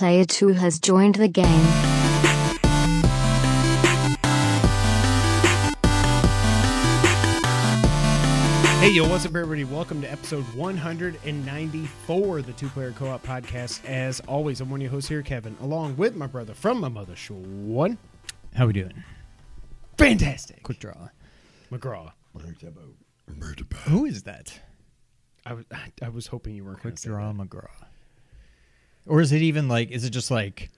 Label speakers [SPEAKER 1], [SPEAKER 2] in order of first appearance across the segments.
[SPEAKER 1] Player 2 has joined the game.
[SPEAKER 2] Hey, yo, what's up, everybody? Welcome to episode 194 of the Two Player Co op podcast. As always, I'm one of your hosts here, Kevin, along with my brother from my mother, Sean.
[SPEAKER 3] How we doing?
[SPEAKER 2] Fantastic.
[SPEAKER 3] Quick draw.
[SPEAKER 2] McGraw.
[SPEAKER 3] Who is that?
[SPEAKER 2] I was, I was hoping you weren't going
[SPEAKER 3] Quick
[SPEAKER 2] to say
[SPEAKER 3] draw
[SPEAKER 2] that.
[SPEAKER 3] McGraw. Or is it even like? Is it just like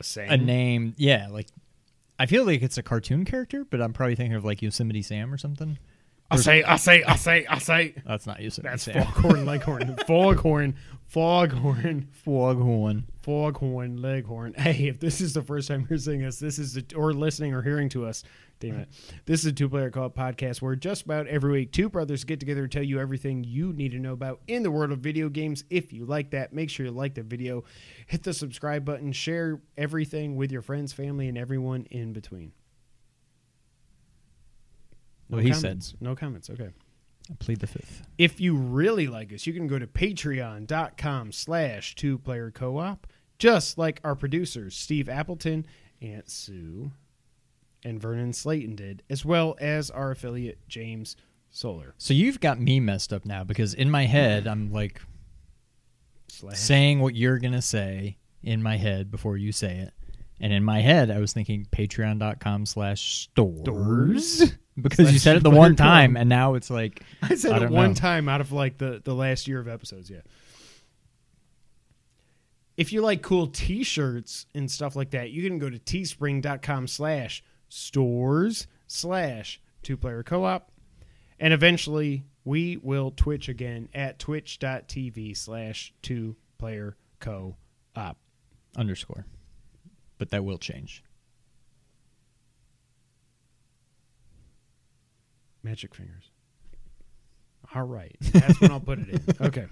[SPEAKER 2] a
[SPEAKER 3] a name? Yeah, like I feel like it's a cartoon character, but I'm probably thinking of like Yosemite Sam or something.
[SPEAKER 2] I say, I say, I say, I say.
[SPEAKER 3] That's not Yosemite
[SPEAKER 2] That's
[SPEAKER 3] Sam.
[SPEAKER 2] Foghorn Leghorn. Foghorn. Foghorn.
[SPEAKER 3] Foghorn.
[SPEAKER 2] Foghorn Leghorn. Hey, if this is the first time you're seeing us, this is the, or listening or hearing to us, damn it. This is a two player co-op podcast where just about every week two brothers get together to tell you everything you need to know about in the world of video games. If you like that, make sure you like the video, hit the subscribe button, share everything with your friends, family, and everyone in between.
[SPEAKER 3] Well, he
[SPEAKER 2] comments. No comments. Okay.
[SPEAKER 3] I plead the fifth.
[SPEAKER 2] If you really like us, you can go to patreon.com slash two player co-op, just like our producers, Steve Appleton, and Sue, and Vernon Slayton did, as well as our affiliate, James Solar.
[SPEAKER 3] So you've got me messed up now because in my head I'm like
[SPEAKER 2] Slash.
[SPEAKER 3] saying what you're gonna say in my head before you say it. And in my head, I was thinking patreon.com slash stores. Because you said it the one time, and now it's like
[SPEAKER 2] I said
[SPEAKER 3] I
[SPEAKER 2] it one
[SPEAKER 3] know.
[SPEAKER 2] time out of like the, the last year of episodes, yeah. If you like cool t-shirts and stuff like that, you can go to teespring.com slash stores slash two player co-op. And eventually we will Twitch again at twitch.tv slash two player co-op.
[SPEAKER 3] underscore. But that will change.
[SPEAKER 2] Magic fingers. All right. That's when I'll put it in. Okay.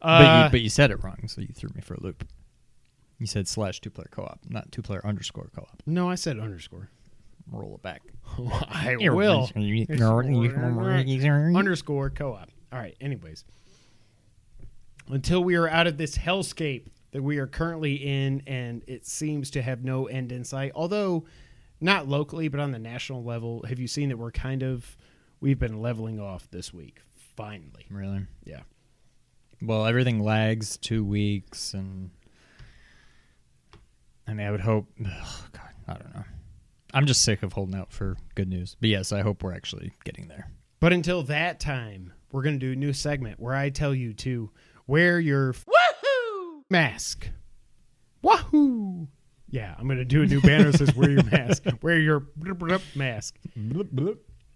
[SPEAKER 3] but,
[SPEAKER 2] Uh,
[SPEAKER 3] you, but you said it wrong, so you threw me for a loop. You said slash two player co op, not two player underscore co op.
[SPEAKER 2] no, I said underscore.
[SPEAKER 3] Roll it back.
[SPEAKER 2] I will. Underscore co-op. All right. Anyways, until we are out of this hellscape that we are currently in, and it seems to have no end in sight. Although not locally, but on the national level, have you seen that we're kind of we've been leveling off this week? Finally,
[SPEAKER 3] Really?
[SPEAKER 2] yeah.
[SPEAKER 3] Well, everything lags two weeks, and I mean, I would hope. ugh, God, I don't know. I'm just sick of holding out for good news. But yes, I hope we're actually getting there.
[SPEAKER 2] But until that time, we're going to do a new segment where I tell you to wear your woohoo mask. Wahoo! Yeah, I'm going to do a new banner that says wear your mask. Wear your mask.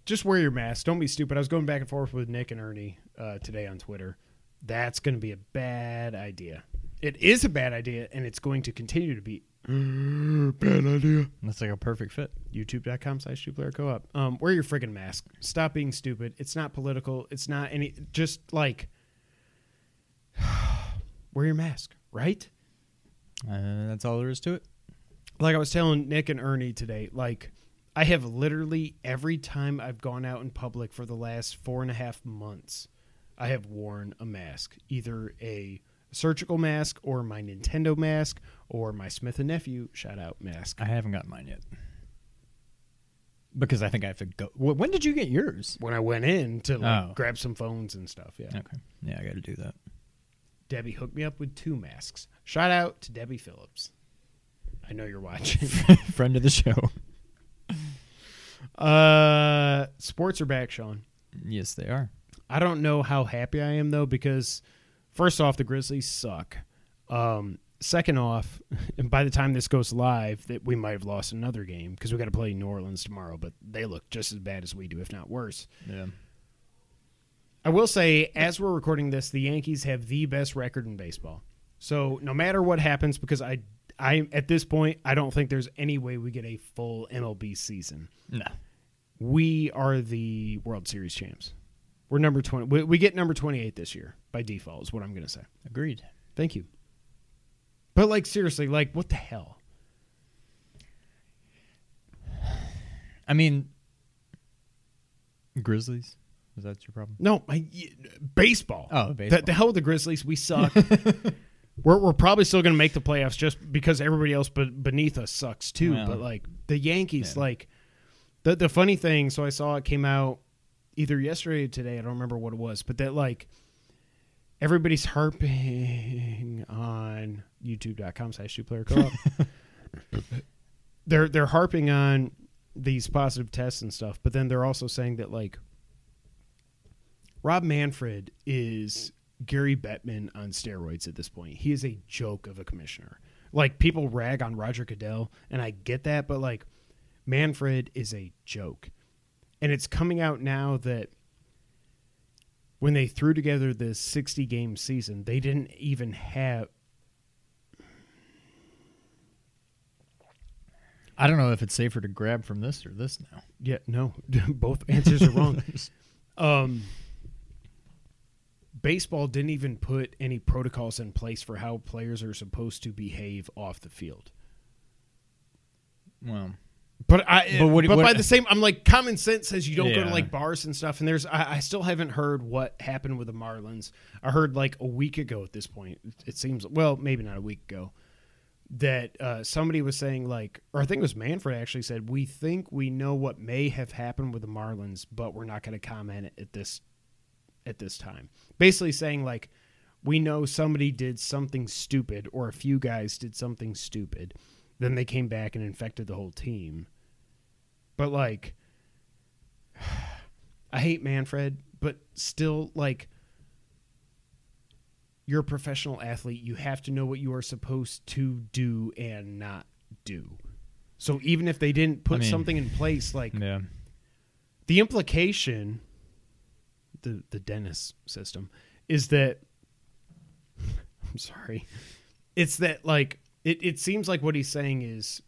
[SPEAKER 2] Just wear your mask. Don't be stupid. I was going back and forth with Nick and Ernie uh, today on Twitter. That's going to be a bad idea. It is a bad idea, and it's going to continue to be bad idea.
[SPEAKER 3] That's like a perfect fit.
[SPEAKER 2] youtube.com slash two player co-op. Um wear your friggin' mask. Stop being stupid. It's not political. It's not any just like wear your mask right?
[SPEAKER 3] Uh, that's all there is to it.
[SPEAKER 2] like i was telling nick and ernie today like i have literally every time i've gone out in public for the last four and a half months i have worn a mask either a surgical mask or my nintendo mask or my smith and nephew shout out mask
[SPEAKER 3] I haven't gotten mine yet because I think I have to go. When did you get yours?
[SPEAKER 2] when i went in to like,
[SPEAKER 3] Oh.
[SPEAKER 2] grab some phones and stuff yeah
[SPEAKER 3] Okay, yeah, I got to do that.
[SPEAKER 2] Debbie hooked me up with two masks. Shout out to Debbie Phillips. I know you're watching.
[SPEAKER 3] Friend of the show.
[SPEAKER 2] uh, sports are back, Sean.
[SPEAKER 3] Yes, they are.
[SPEAKER 2] I don't know how happy I am though because first off, the Grizzlies suck. Um, second off, and by the time this goes live, that we might have lost another game because we got to play New Orleans tomorrow. But they look just as bad as we do, if not worse.
[SPEAKER 3] Yeah.
[SPEAKER 2] I will say, as we're recording this, the Yankees have the best record in baseball. So no matter what happens, because I, I at this point, I don't think there's any way we get a full MLB season.
[SPEAKER 3] No.
[SPEAKER 2] We are the World Series champs. We're number twenty. We, we get number twenty-eight this year by default. Is what I'm going to say.
[SPEAKER 3] Agreed.
[SPEAKER 2] Thank you. But like seriously, like what the hell?
[SPEAKER 3] I mean, Grizzlies. Is that your problem?
[SPEAKER 2] No, I, baseball.
[SPEAKER 3] Oh,
[SPEAKER 2] The,
[SPEAKER 3] baseball.
[SPEAKER 2] the hell with the Grizzlies. We suck. we're we're probably still going to make the playoffs just because everybody else but beneath us sucks too.
[SPEAKER 3] Well,
[SPEAKER 2] but like the Yankees,
[SPEAKER 3] yeah.
[SPEAKER 2] like the the funny thing. So I saw it came out either yesterday or today. I don't remember what it was, but that like everybody's harping on YouTube.com slash two player co-op. they're they're harping on these positive tests and stuff, but then they're also saying that like Rob Manfred is Gary Bettman on steroids at this point. He is a joke of a commissioner. Like people rag on Roger Goodell, and I get that, but like Manfred is a joke. And it's coming out now that when they threw together this 60 game season, they didn't even have
[SPEAKER 3] I don't know if it's safer to grab from this or this now.
[SPEAKER 2] Yeah, no, both answers are wrong. um, baseball didn't even put any protocols in place for how players are supposed to behave off the field.
[SPEAKER 3] Well,
[SPEAKER 2] But I,
[SPEAKER 3] But
[SPEAKER 2] but,
[SPEAKER 3] what- what-
[SPEAKER 2] by the same, I'm like common sense says you don't go to like bars and stuff. And there's, I, I still haven't heard what happened with the Marlins. I heard like a week ago at this point. It seems well, maybe not a week ago, that uh, somebody was saying like, or I think it was Manfred actually said, we think we know what may have happened with the Marlins, but we're not going to comment at this at this time. Basically saying like, we know somebody did something stupid, or a few guys did something stupid. Then they came back and infected the whole team. But like, I hate Manfred, but still, like, you're a professional athlete. You have to know what you are supposed to do and not do. So even if they didn't put
[SPEAKER 3] I mean-
[SPEAKER 2] something in place, like
[SPEAKER 3] yeah.
[SPEAKER 2] the implication, the the Dennis system, is that I'm sorry, it's that like it, it seems like what he's saying is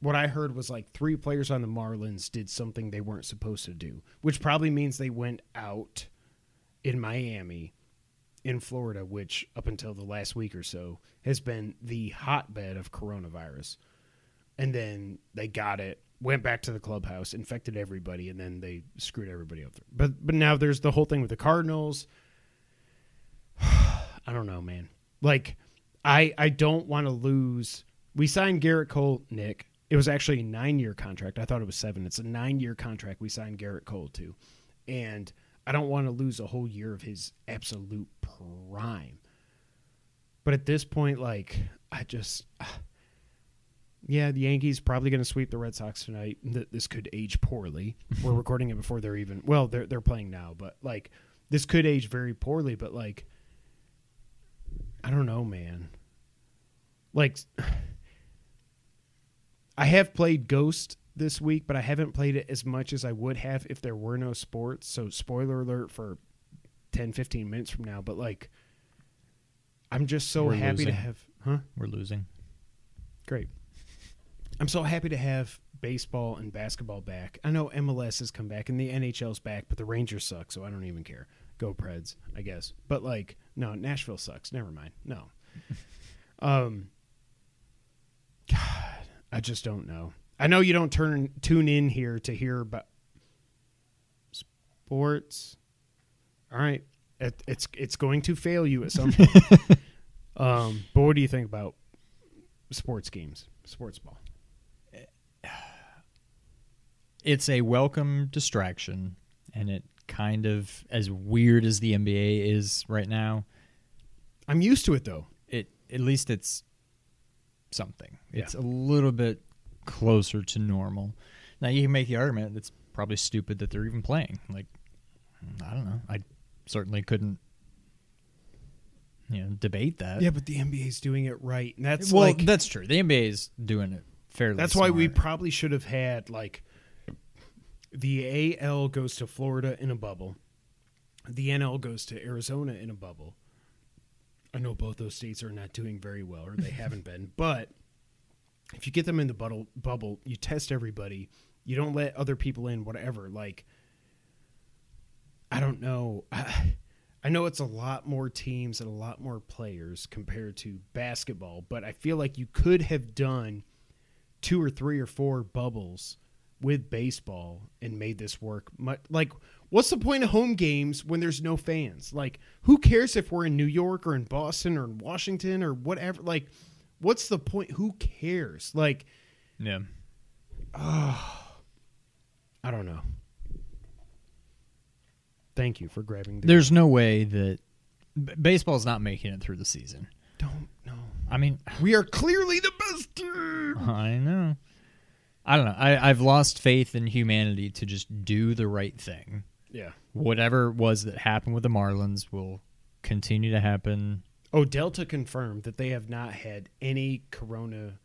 [SPEAKER 2] what I heard was like three players on the Marlins did something they weren't supposed to do, which probably means they went out in Miami, in Florida, which up until the last week or so has been the hotbed of coronavirus. And then they got it, went back to the clubhouse, infected everybody, and then they screwed everybody up. But but now there's the whole thing with the Cardinals. I don't know, man. Like I I don't want to lose. We signed Gerrit Cole, Nick. It was actually a nine year contract. I thought it was seven. It's a nine year contract we signed Gerrit Cole to. And I don't want to lose a whole year of his absolute prime. But at this point, like, I just yeah, the Yankees probably going to sweep the Red Sox tonight. This could age poorly. We're recording it before they're even well, they're they're playing now, but like this could age very poorly, but like I don't know, man. Like I have played Ghost this week, but I haven't played it as much as I would have if there were no sports. So spoiler alert for 10 15 minutes from now, but like I'm just so
[SPEAKER 3] We're
[SPEAKER 2] happy to have huh?
[SPEAKER 3] We're losing.
[SPEAKER 2] Great. I'm so happy to have baseball and basketball back. I know MLS has come back and the NHL's back, but the Rangers suck, so I don't even care. Go Preds, I guess. But like, no, Nashville sucks. Never mind. No. um God, I just don't know. I know you don't turn tune in here to hear about sports. All right. It, it's it's going to fail you at some point. um, but what do you think about sports games, sports ball?
[SPEAKER 3] It's a welcome distraction, and it kind of as weird as the NBA is right now.
[SPEAKER 2] I'm used to it though.
[SPEAKER 3] It at least it's something.
[SPEAKER 2] Yeah.
[SPEAKER 3] It's a little bit closer to normal. Now you can make the argument that's probably stupid that they're even playing. Like I don't know. I certainly couldn't you know debate that.
[SPEAKER 2] Yeah, but the NBA's doing it right, and that's
[SPEAKER 3] well,
[SPEAKER 2] like
[SPEAKER 3] that's true. The NBA is doing it fairly.
[SPEAKER 2] that's why we probably should have had like the AL goes to Florida in a bubble, the NL goes to Arizona in a bubble. I know both those states are not doing very well, or they haven't been, but if you get them in the bubble, bubble, you test everybody. You don't let other people in, whatever. Like, I don't know. I, I know it's a lot more teams and a lot more players compared to basketball, but I feel like you could have done two or three or four bubbles with baseball and made this work. Mu- Like What's the point of home games when there's no fans? Like, who cares if we're in New York or in Boston or in Washington or whatever? Like, what's the point? Who cares? Like,
[SPEAKER 3] Yeah.
[SPEAKER 2] I don't know. Thank you for grabbing the.
[SPEAKER 3] There's no way that b- baseball's not making it through the season.
[SPEAKER 2] don't know.
[SPEAKER 3] I mean,
[SPEAKER 2] We are clearly the best team.
[SPEAKER 3] I know. I don't know. I, I've lost faith in humanity to just do the right thing.
[SPEAKER 2] Yeah.
[SPEAKER 3] Whatever it was that happened with the Marlins will continue to happen.
[SPEAKER 2] Oh, Delta confirmed that they have not had any corona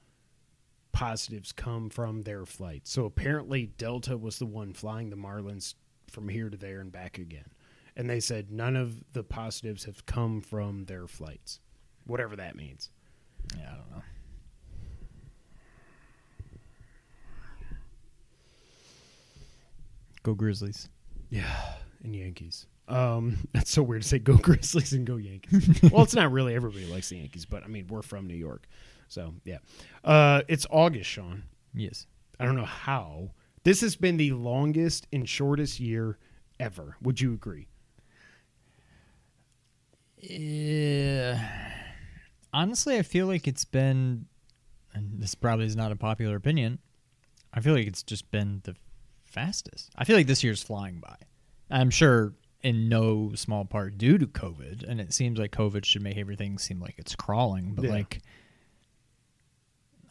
[SPEAKER 2] positives come from their flight. So apparently Delta was the one flying the Marlins from here to there and back again. And they said none of the positives have come from their flights. Whatever that means.
[SPEAKER 3] Yeah, I don't know. Go Grizzlies.
[SPEAKER 2] Yeah, and Yankees. Um, that's so weird to say go Grizzlies and go Yankees. well, it's not really everybody likes the Yankees, but I mean we're from New York, so yeah. Uh, it's August, Sean.
[SPEAKER 3] Yes.
[SPEAKER 2] I don't know how. This has been the longest and shortest year ever. Would you agree?
[SPEAKER 3] Yeah. Honestly, I feel like it's been, and this probably is not a popular opinion. I feel like it's just been the fastest. I feel like this year's flying by. I'm sure in no small part due to COVID, and it seems like COVID should make everything seem like it's crawling, but
[SPEAKER 2] Yeah.
[SPEAKER 3] like,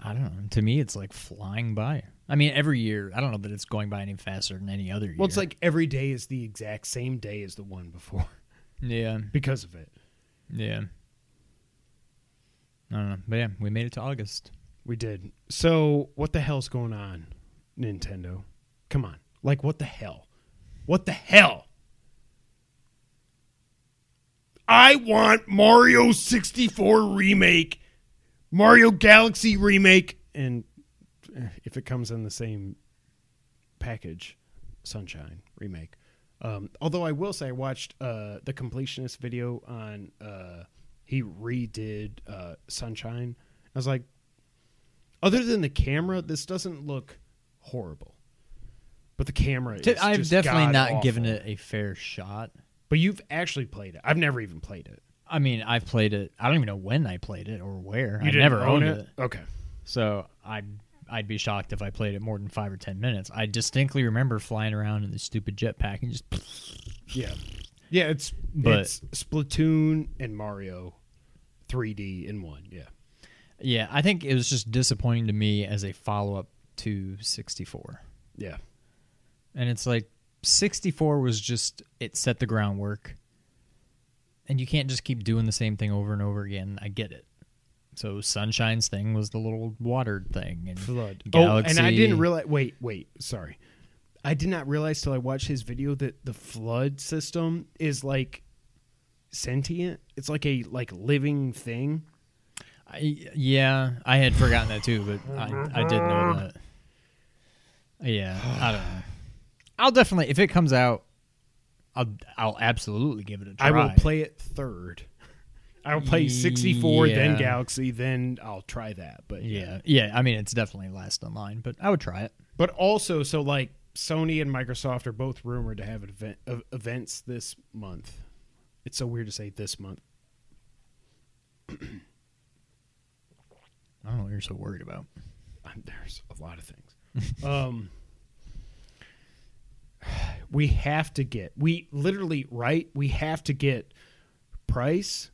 [SPEAKER 3] I don't know. To me, it's like flying by. I mean, every year, I don't know that it's going by any faster than any other year.
[SPEAKER 2] Well, it's like every day is the exact same day as the one before
[SPEAKER 3] yeah,
[SPEAKER 2] because of it.
[SPEAKER 3] yeah. I don't know, but yeah, we made it to August.
[SPEAKER 2] We did. So, what the hell's going on, Nintendo? Come on. Like, what the hell? What the hell? I want Mario 64 remake, Mario Galaxy remake, and eh, if it comes in the same package, Sunshine remake. Um, although I will say I watched uh, the completionist video on uh, he redid uh, Sunshine. I was like, other than the camera, this doesn't look horrible. But the camera is
[SPEAKER 3] I've definitely not
[SPEAKER 2] god-awful.
[SPEAKER 3] given it a fair shot.
[SPEAKER 2] But you've actually played it. I've never even played it.
[SPEAKER 3] I mean, I've played it. I don't even know when I played it or where.
[SPEAKER 2] You
[SPEAKER 3] I never
[SPEAKER 2] own
[SPEAKER 3] owned it.
[SPEAKER 2] Okay.
[SPEAKER 3] So I'd I'd be shocked if I played it more than five or ten minutes. I distinctly remember flying around in the stupid jetpack and just
[SPEAKER 2] Yeah. Yeah, it's
[SPEAKER 3] But-
[SPEAKER 2] it's Splatoon and Mario 3D in one. Yeah.
[SPEAKER 3] yeah. I think it was just disappointing to me as a follow up to sixty four.
[SPEAKER 2] Yeah.
[SPEAKER 3] And it's like 64 was just it set the groundwork. And you can't just keep doing the same thing over and over again. I get it. So Sunshine's thing was the little watered thing and
[SPEAKER 2] FLUDD.
[SPEAKER 3] Galaxy.
[SPEAKER 2] Oh, and I didn't realize. Wait, wait. Sorry, I did not realize till I watched his video that the FLUDD system is like sentient. It's like a like living thing.
[SPEAKER 3] I, yeah, I had forgotten that too, but I, I did know that. Yeah, I don't know. I'll definitely if it comes out, I'll I'll absolutely give it a try.
[SPEAKER 2] I will play it third. I will play 64, then Galaxy, then I'll try that. But
[SPEAKER 3] Yeah, yeah. I mean, it's definitely last in line, but I would try it.
[SPEAKER 2] But also, so like Sony and Microsoft are both rumored to have event, uh, events this month. It's so weird to say this month.
[SPEAKER 3] I don't know what you're so worried about.
[SPEAKER 2] Um, There's a lot of things. um, we have to get we literally right. We have to get price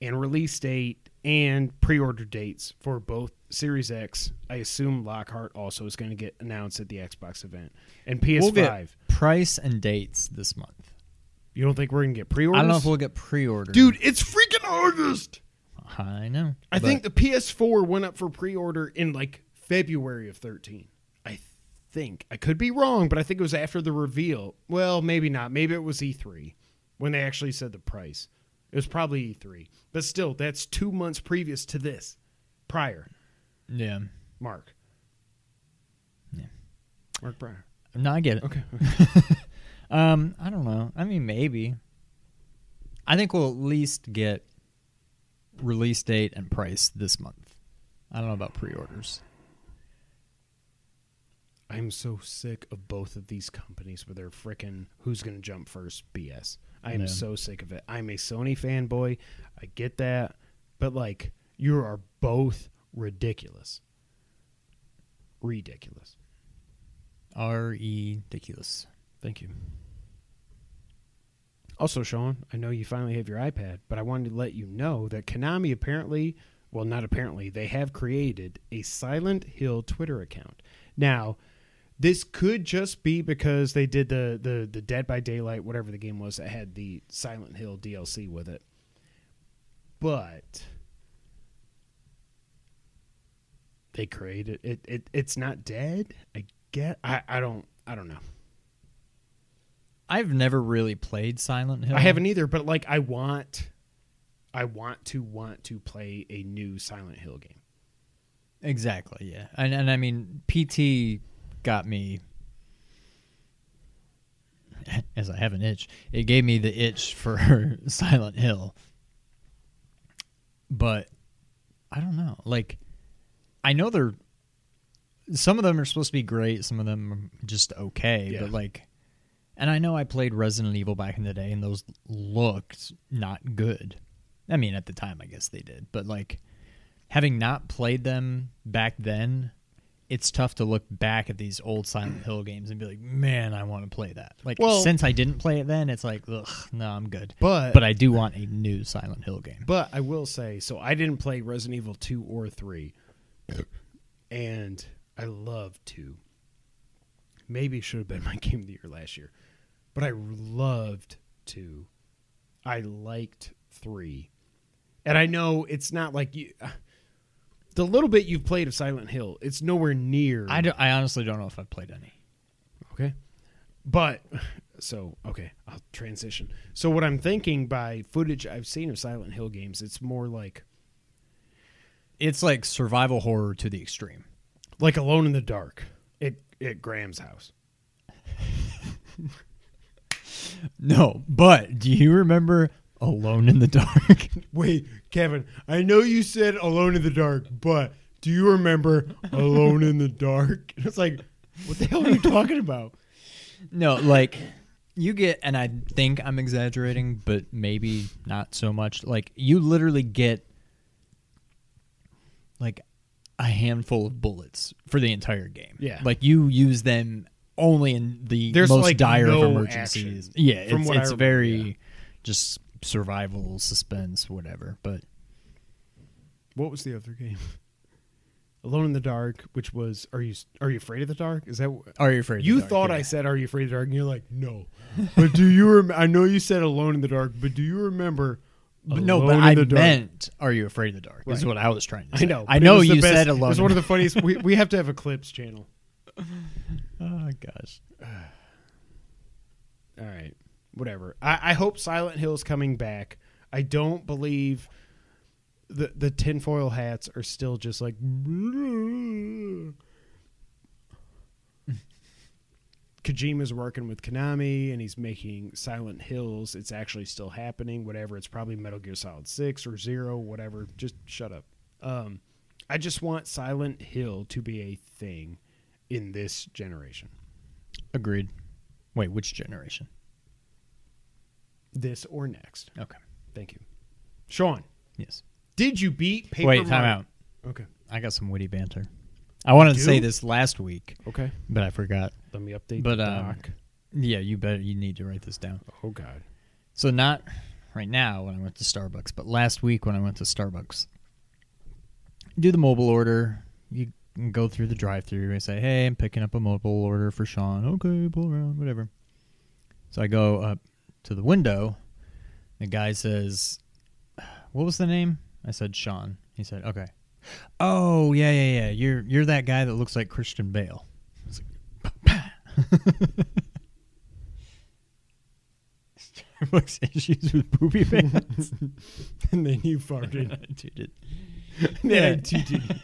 [SPEAKER 2] and release date and pre-order dates for both Series X. I assume Lockhart also is going to get announced at the Xbox event and PS5.
[SPEAKER 3] We'll get price and dates this month.
[SPEAKER 2] you don't think we're going to get pre-orders?
[SPEAKER 3] I don't know if we'll get pre-order.
[SPEAKER 2] Dude, it's freaking August.
[SPEAKER 3] I know.
[SPEAKER 2] I think the PS4 went up for pre-order in like February of 13. Think. I could be wrong, but I think it was after the reveal. Well, maybe not. Maybe it was E3 when they actually said the price. It was probably E3. But still, that's 2 months previous to this. Prior.
[SPEAKER 3] yeah.
[SPEAKER 2] Mark.
[SPEAKER 3] Yeah.
[SPEAKER 2] Mark Breyer.
[SPEAKER 3] No, I get it.
[SPEAKER 2] Okay.
[SPEAKER 3] Um, I don't know. I mean, maybe. I think we'll at least get release date and price this month. I don't know about pre-orders.
[SPEAKER 2] I'm so sick of both of these companies with their frickin' who's gonna jump first BS. I am
[SPEAKER 3] Yeah.
[SPEAKER 2] so sick of it. I'm a Sony fanboy. I get that, but like you are both ridiculous. Ridiculous.
[SPEAKER 3] R E ridiculous.
[SPEAKER 2] Thank you. Also, Sean, I know you finally have your iPad, but I wanted to let you know that Konami apparently, well, not apparently, they have created a Silent Hill Twitter account. Now, this could just be because they did the the the Dead by Daylight, whatever the game was that had the Silent Hill DLC with it. But they created it. It it's not dead. I get. I I don't. I don't know.
[SPEAKER 3] I've never really played Silent Hill.
[SPEAKER 2] I haven't either, but like I want I want to want to play a new Silent Hill game.
[SPEAKER 3] Exactly, yeah. And and I mean PT got me as I have an itch. It gave me the itch for Silent Hill. But I don't know. Like I know they're some of them are supposed to be great, some of them are just okay,
[SPEAKER 2] Yeah.
[SPEAKER 3] but like and I know I played Resident Evil back in the day and those looked not good. I mean, at the time I guess they did, but like having not played them back then, it's tough to look back at these old Silent Hill games and be like, "Man, I want to play that." Like
[SPEAKER 2] Well-
[SPEAKER 3] since I didn't play it then, it's like, "Ugh, no, I'm good."
[SPEAKER 2] But
[SPEAKER 3] But I do want a new Silent Hill game.
[SPEAKER 2] but I will say, so I didn't play Resident Evil 2 or 3. and I love 2. Maybe it should have been my game of the year last year. But I loved 2. I liked 3. And I know it's not like you the little bit you've played of Silent Hill, it's nowhere near
[SPEAKER 3] I, do, I honestly don't know if I've played any.
[SPEAKER 2] Okay. But so okay, I'll transition. So what I'm thinking by footage I've seen of Silent Hill games, it's more like
[SPEAKER 3] It's like survival horror to the extreme.
[SPEAKER 2] like Alone in the Dark at at Graham's house.
[SPEAKER 3] No, but do you remember Alone in the Dark?
[SPEAKER 2] Wait, Kevin, I know you said Alone in the Dark, but do you remember Alone in the Dark? It's like, what the hell are you talking about?
[SPEAKER 3] no, like you get, and I think I'm exaggerating, but maybe not so much. Like you literally get like a handful of bullets for the entire game.
[SPEAKER 2] Yeah.
[SPEAKER 3] like you use them only in the
[SPEAKER 2] There's,
[SPEAKER 3] most
[SPEAKER 2] like,
[SPEAKER 3] dire
[SPEAKER 2] no
[SPEAKER 3] of emergencies.
[SPEAKER 2] action,
[SPEAKER 3] Yeah,
[SPEAKER 2] from
[SPEAKER 3] it's,
[SPEAKER 2] what I
[SPEAKER 3] it's
[SPEAKER 2] remember,
[SPEAKER 3] very
[SPEAKER 2] yeah.
[SPEAKER 3] just survival, suspense, whatever. But
[SPEAKER 2] What was the other game? Alone in the Dark, which was are you are you afraid of the dark? Is that
[SPEAKER 3] are you afraid? of the
[SPEAKER 2] You
[SPEAKER 3] dark?
[SPEAKER 2] thought
[SPEAKER 3] Yeah.
[SPEAKER 2] I said, "Are you afraid of the dark?" And you're like, "No." but do you? Rem- I know you said "Alone in the Dark," but do you remember?
[SPEAKER 3] But no, but I meant, "Are you afraid of the dark?" Is what I was trying to
[SPEAKER 2] I know.
[SPEAKER 3] I know you
[SPEAKER 2] best-
[SPEAKER 3] said
[SPEAKER 2] It
[SPEAKER 3] alone.
[SPEAKER 2] was one of the funniest. we we have to have a clips channel.
[SPEAKER 3] oh gosh.
[SPEAKER 2] All right, whatever. I, I hope Silent Hill's coming back. I don't believe the the tinfoil hats are still just like. Kojima's working with Konami and he's making Silent Hills. It's actually still happening. Whatever. It's probably Metal Gear Solid Six or Zero. Whatever. Just shut up. Um, I just want Silent Hill to be a thing in this generation.
[SPEAKER 3] Agreed. Wait, which generation?
[SPEAKER 2] This or next.
[SPEAKER 3] Okay.
[SPEAKER 2] Thank you, Sean.
[SPEAKER 3] Yes.
[SPEAKER 2] Did you beat Paper
[SPEAKER 3] Wait, time
[SPEAKER 2] Mario?
[SPEAKER 3] out.
[SPEAKER 2] Okay.
[SPEAKER 3] I got some witty banter. I wanted to
[SPEAKER 2] do?
[SPEAKER 3] say this last week,
[SPEAKER 2] Okay.
[SPEAKER 3] but I forgot.
[SPEAKER 2] Let me update
[SPEAKER 3] But
[SPEAKER 2] the
[SPEAKER 3] um,
[SPEAKER 2] doc.
[SPEAKER 3] yeah, you better you need to write this down.
[SPEAKER 2] Oh God.
[SPEAKER 3] So not right now when I went to Starbucks, but last week when I went to Starbucks. Do the mobile order. You can go through the drive-through. and say, "Hey, I'm picking up a mobile order for Sean." Okay, pull around, whatever. So I go up to the window. The guy says, "What was the name?" I said, "Sean." He said, "Okay." Oh yeah, yeah, yeah. You're you're that guy that looks like Christian Bale. I like, Starbucks issues with poopy pants.
[SPEAKER 2] and then you farted.
[SPEAKER 3] Dude, it-
[SPEAKER 2] and then I TT'd.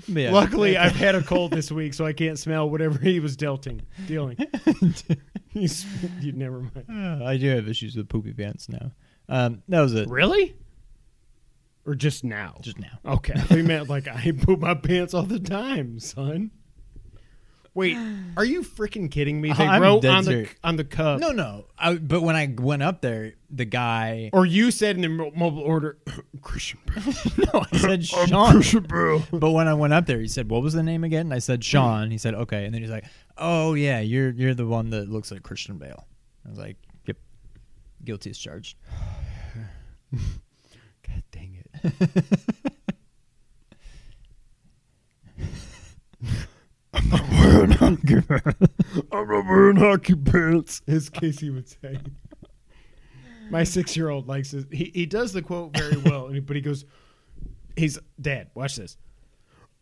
[SPEAKER 3] Yeah.
[SPEAKER 2] Luckily, I've had a cold this week, so I can't smell whatever he was dealing. Dealing. He's, you never mind.
[SPEAKER 3] Uh, I do have issues with poopy pants now. Um, that was it.
[SPEAKER 2] Really? or just now?
[SPEAKER 3] Just now.
[SPEAKER 2] Okay, we meant like I poop my pants all the time, son. Wait, are you freaking kidding me? They
[SPEAKER 3] I'm
[SPEAKER 2] wrote
[SPEAKER 3] dead
[SPEAKER 2] on the
[SPEAKER 3] serious.
[SPEAKER 2] on the cup.
[SPEAKER 3] No, no. I, but when I went up there, the guy.
[SPEAKER 2] Or you said in the mo- mobile order, Christian Bale.
[SPEAKER 3] No, I said
[SPEAKER 2] I'm
[SPEAKER 3] Sean.
[SPEAKER 2] Christian Bale.
[SPEAKER 3] But when I went up there, he said, "What was the name again?" And I said Sean. He said, "Okay." And then he's like, "Oh yeah, you're you're the one that looks like Christian Bale." I was like, "Yep, guilty as charged."
[SPEAKER 2] God dang it. I'm not wearing hockey pants. I'm not wearing hockey pants, as Casey would say. My six year old likes it. He, he does the quote very well, but he goes, he's, Dad, watch this.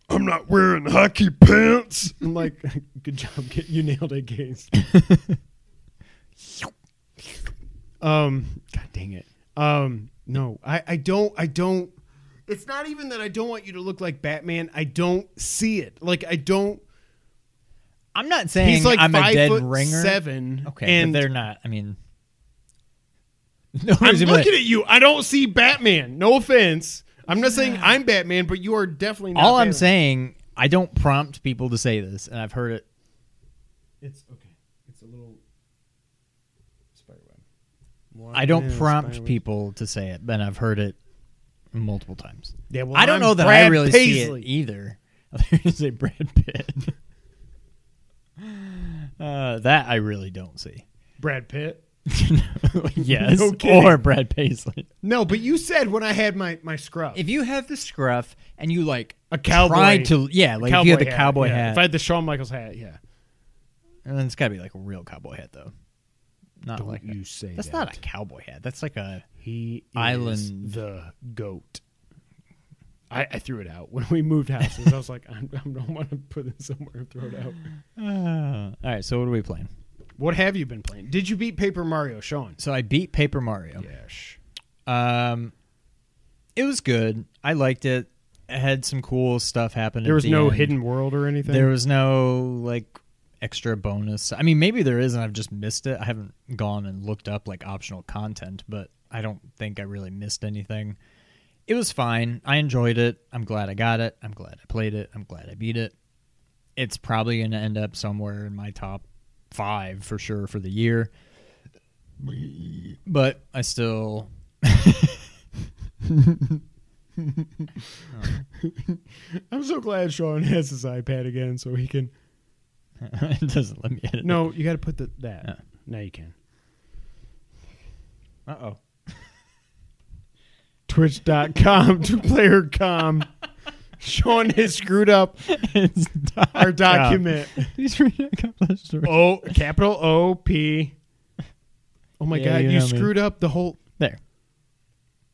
[SPEAKER 2] I'm not wearing hockey pants. I'm like, good job. You nailed it, Case. um, God dang it. Um, no, I, I don't, I don't. It's not even that I don't want you to look like Batman. I don't see it. Like I don't.
[SPEAKER 3] I'm not saying
[SPEAKER 2] He's like
[SPEAKER 3] I'm
[SPEAKER 2] five
[SPEAKER 3] a dead
[SPEAKER 2] foot
[SPEAKER 3] ringer.
[SPEAKER 2] seven.
[SPEAKER 3] Okay,
[SPEAKER 2] and
[SPEAKER 3] but they're not. I mean, no
[SPEAKER 2] I'm
[SPEAKER 3] reason, but-
[SPEAKER 2] looking at you. I don't see Batman. No offense. I'm not saying I'm Batman, but you are definitely not.
[SPEAKER 3] All I'm saying, I don't prompt people to say this, and I've heard it.
[SPEAKER 2] It's okay. It's a little spiderweb.
[SPEAKER 3] I don't
[SPEAKER 2] Yeah,
[SPEAKER 3] prompt
[SPEAKER 2] spiderweb.
[SPEAKER 3] people to say it, and I've heard it multiple times.
[SPEAKER 2] Yeah, well,
[SPEAKER 3] I don't
[SPEAKER 2] I'm
[SPEAKER 3] know that
[SPEAKER 2] Brad
[SPEAKER 3] I really
[SPEAKER 2] Paisley.
[SPEAKER 3] see it either. I was going to say Brad Pitt. uh, that I really don't see.
[SPEAKER 2] Brad Pitt.
[SPEAKER 3] yes,
[SPEAKER 2] No kidding.
[SPEAKER 3] or Brad Paisley.
[SPEAKER 2] No, but you said when I had my my scruff,
[SPEAKER 3] If you have the scruff and you like
[SPEAKER 2] a cowboy,
[SPEAKER 3] try to, yeah, like if you had the cowboy
[SPEAKER 2] yeah.
[SPEAKER 3] hat,
[SPEAKER 2] If I had the Shawn Michaels hat, yeah.
[SPEAKER 3] and then it's got to be like a real cowboy hat though. Not
[SPEAKER 2] Don't
[SPEAKER 3] like a-
[SPEAKER 2] you say
[SPEAKER 3] that's
[SPEAKER 2] that.
[SPEAKER 3] not a cowboy hat. That's like a
[SPEAKER 2] He is
[SPEAKER 3] Island-
[SPEAKER 2] the goat. I, I threw it out when we moved houses. I was like, I, I don't want to put it somewhere and throw it out.
[SPEAKER 3] Uh, all right, so what are we playing?
[SPEAKER 2] What have you been playing? Did you beat Paper Mario, Sean?
[SPEAKER 3] So I beat Paper Mario.
[SPEAKER 2] Yes.
[SPEAKER 3] Um, it was good. I liked it. It had some cool stuff happen.
[SPEAKER 2] There was
[SPEAKER 3] the
[SPEAKER 2] no
[SPEAKER 3] end.
[SPEAKER 2] hidden world or anything.
[SPEAKER 3] There was no like extra bonus. I mean, maybe there is, and I've just missed it. I haven't gone and looked up like optional content, but I don't think I really missed anything. It was fine. I enjoyed it. I'm glad I got it. I'm glad I played it. I'm glad I beat it. It's probably going to end up somewhere in my top five for sure for the year. But I still.
[SPEAKER 2] I'm so glad Sean has his iPad again, so he can.
[SPEAKER 3] it doesn't let me edit.
[SPEAKER 2] No, you got to put the that.
[SPEAKER 3] Yeah.
[SPEAKER 2] Now you can.
[SPEAKER 3] Uh oh.
[SPEAKER 2] Twitch.com, two player com. Sean has screwed up
[SPEAKER 3] it's
[SPEAKER 2] our document.
[SPEAKER 3] He's reading a couple of stories.
[SPEAKER 2] O capital O P. Oh my
[SPEAKER 3] Yeah,
[SPEAKER 2] god,
[SPEAKER 3] you
[SPEAKER 2] you
[SPEAKER 3] know me.
[SPEAKER 2] screwed up the whole.
[SPEAKER 3] There.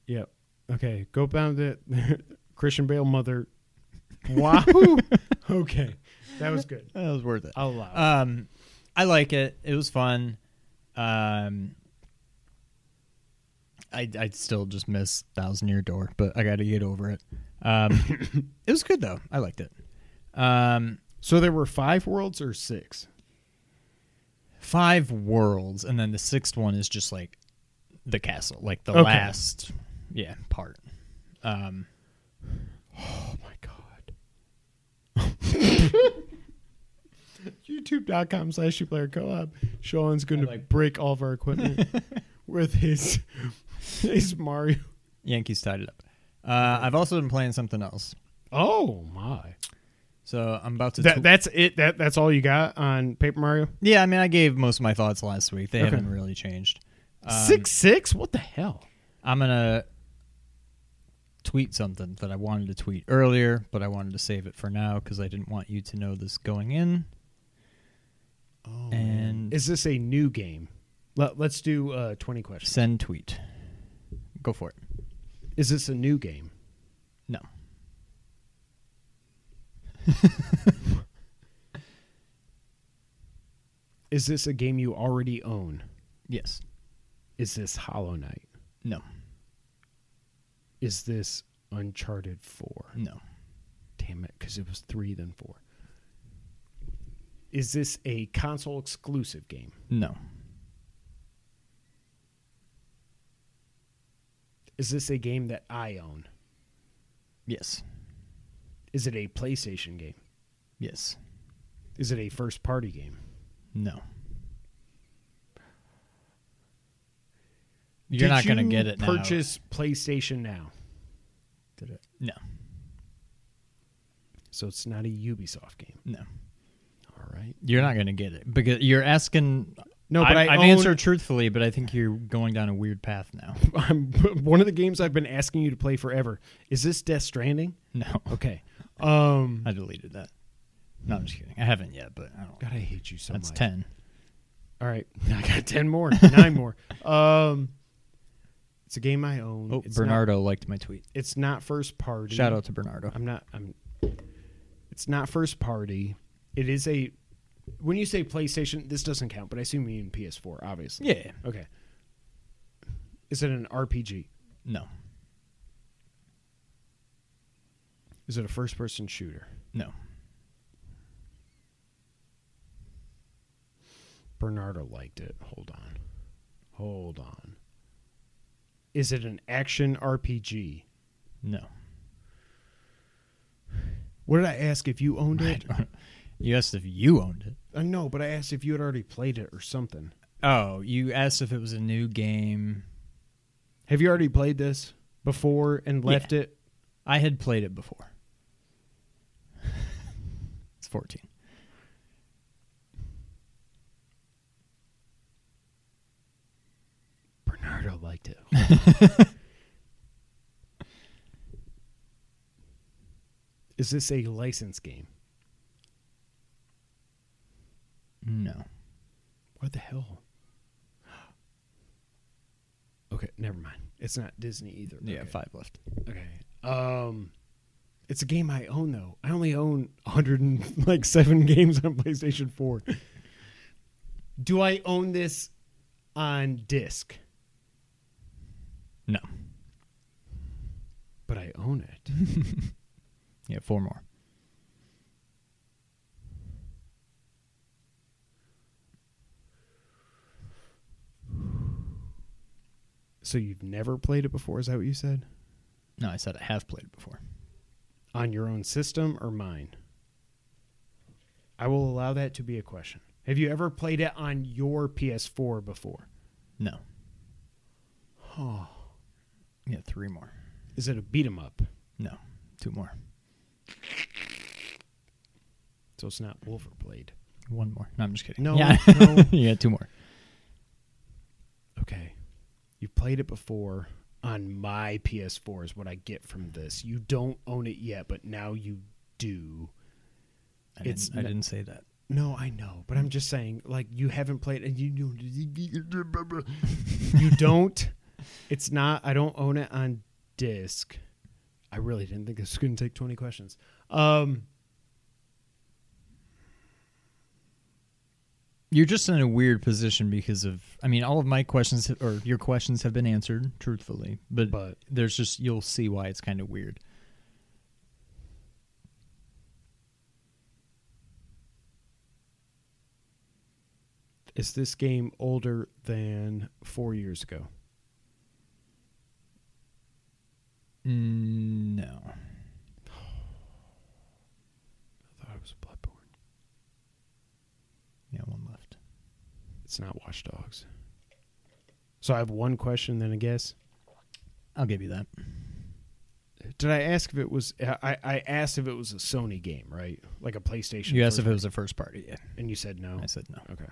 [SPEAKER 2] Yep. Okay, go down to Christian Bale mother. Wahoo. okay, that was good.
[SPEAKER 3] That was worth it.
[SPEAKER 2] I'll allow. it.
[SPEAKER 3] Um, I like it. It was fun. Um, I I still just miss Thousand Year Door, but I got to get over it. Um, it was good though. I liked it. Um,
[SPEAKER 2] so there were five worlds or six.
[SPEAKER 3] five worlds, and then the sixth one is just like the castle, like the
[SPEAKER 2] Okay.
[SPEAKER 3] last, yeah, part. Um,
[SPEAKER 2] Oh my god. YouTube.com slash player co-op. Sean's going
[SPEAKER 3] I
[SPEAKER 2] to
[SPEAKER 3] like-
[SPEAKER 2] break all of our equipment with his his Mario.
[SPEAKER 3] Yankees tied it up. Uh, I've also been playing something else.
[SPEAKER 2] Oh my.
[SPEAKER 3] So I'm about to.
[SPEAKER 2] That
[SPEAKER 3] tw-
[SPEAKER 2] that's it. That that's all you got on Paper Mario?
[SPEAKER 3] yeah, I mean, I gave most of my thoughts last week. They
[SPEAKER 2] Okay.
[SPEAKER 3] haven't really changed. Um,
[SPEAKER 2] six six? What the hell?
[SPEAKER 3] I'm gonna tweet something that I wanted to tweet earlier, but I wanted to save it for now because I didn't want you to know this going in.
[SPEAKER 2] Oh,
[SPEAKER 3] And-
[SPEAKER 2] is this a new game? Let, let's do uh, twenty questions.
[SPEAKER 3] Send tweet. Go for it.
[SPEAKER 2] Is this a new game?
[SPEAKER 3] No.
[SPEAKER 2] Is this a game you already own?
[SPEAKER 3] Yes.
[SPEAKER 2] Is this Hollow Knight?
[SPEAKER 3] No.
[SPEAKER 2] Is this Uncharted Four?
[SPEAKER 3] No.
[SPEAKER 2] Damn it, because it was three then four. Is this a console exclusive game?
[SPEAKER 3] No.
[SPEAKER 2] Is this a game that I own?
[SPEAKER 3] Yes.
[SPEAKER 2] Is it a PlayStation game?
[SPEAKER 3] Yes.
[SPEAKER 2] Is it a first party game?
[SPEAKER 3] No. You're
[SPEAKER 2] Did
[SPEAKER 3] not going to
[SPEAKER 2] you
[SPEAKER 3] get it now.
[SPEAKER 2] Purchase PlayStation now.
[SPEAKER 3] Did it? No.
[SPEAKER 2] So it's not a Ubisoft game.
[SPEAKER 3] No.
[SPEAKER 2] All right.
[SPEAKER 3] You're not going to get it because you're asking.
[SPEAKER 2] No, but I,
[SPEAKER 3] have answered truthfully, but I think you're going down a weird path now.
[SPEAKER 2] I'm, one of the games I've been asking you to play forever. Is this Death Stranding?
[SPEAKER 3] No.
[SPEAKER 2] Okay. Um
[SPEAKER 3] I deleted that. No, I'm just kidding. I haven't yet, but I don't.
[SPEAKER 2] God, I hate you so
[SPEAKER 3] That's
[SPEAKER 2] much.
[SPEAKER 3] 10.
[SPEAKER 2] All right. I got 10 more. 9 more. Um It's a game I own.
[SPEAKER 3] Oh,
[SPEAKER 2] it's
[SPEAKER 3] Bernardo liked my tweet.
[SPEAKER 2] It's not first party.
[SPEAKER 3] Shout out to Bernardo.
[SPEAKER 2] I'm not I'm It's not first party. It is a when you say PlayStation, this doesn't count, but I assume you mean PS4, obviously.
[SPEAKER 3] Yeah.
[SPEAKER 2] Okay. Is it an RPG?
[SPEAKER 3] No.
[SPEAKER 2] Is it a first person shooter?
[SPEAKER 3] No.
[SPEAKER 2] Bernardo liked it. Hold on. Hold on. Is it an action RPG?
[SPEAKER 3] No.
[SPEAKER 2] What did I ask if you owned
[SPEAKER 3] I
[SPEAKER 2] it?
[SPEAKER 3] You asked if you owned it.
[SPEAKER 2] Uh, I know, but I asked if you had already played it or something.
[SPEAKER 3] Oh, you asked if it was a new game.
[SPEAKER 2] Have you already played this before and
[SPEAKER 3] Yeah.
[SPEAKER 2] left it?
[SPEAKER 3] I had played it before. it's 14.
[SPEAKER 2] Bernardo liked it. Is this a license game?
[SPEAKER 3] No.
[SPEAKER 2] What the hell? Okay, never mind. It's not Disney either.
[SPEAKER 3] Yeah,
[SPEAKER 2] Okay.
[SPEAKER 3] five left.
[SPEAKER 2] Okay. Um it's a game I own though. I only own 100 and like 7 games on PlayStation 4. Do I own this on disc?
[SPEAKER 3] No.
[SPEAKER 2] But I own it.
[SPEAKER 3] Yeah, four more.
[SPEAKER 2] So you've never played it before, is that what you said?
[SPEAKER 3] No, I said I have played it before.
[SPEAKER 2] On your own system or mine? I will allow that to be a question. Have you ever played it on your PS4 before?
[SPEAKER 3] No.
[SPEAKER 2] Oh.
[SPEAKER 3] Yeah, three more.
[SPEAKER 2] Is it a beat 'em up?
[SPEAKER 3] No, two more.
[SPEAKER 2] So it's not Wulverblade.
[SPEAKER 3] One more. No, I'm just kidding.
[SPEAKER 2] No,
[SPEAKER 3] Yeah,
[SPEAKER 2] no.
[SPEAKER 3] yeah, two more.
[SPEAKER 2] Okay. You've played it before on my PS4 is what I get from this. You don't own it yet, but now you do.
[SPEAKER 3] I
[SPEAKER 2] It's
[SPEAKER 3] didn't, I didn't say that.
[SPEAKER 2] No, I know, but I'm just saying, like you haven't played and you don't. You don't. It's not. I don't own it on disc. I really didn't think this was going to take 20 questions. Um,
[SPEAKER 3] You're just in a weird position because of. I mean, all of my questions or your questions have been answered truthfully, but,
[SPEAKER 2] but
[SPEAKER 3] there's just you'll see why it's kind of weird.
[SPEAKER 2] is this game older than four years ago?
[SPEAKER 3] Mm, no.
[SPEAKER 2] I thought it was Bloodborne.
[SPEAKER 3] Yeah, one.
[SPEAKER 2] It's not Watch Dogs. So I have one question, then I guess.
[SPEAKER 3] I'll give you that.
[SPEAKER 2] Did I ask if it was? I, I asked if it was a Sony game, right? Like a PlayStation.
[SPEAKER 3] You asked if it was a first party. Yeah,
[SPEAKER 2] and you said no.
[SPEAKER 3] I said no.
[SPEAKER 2] Okay.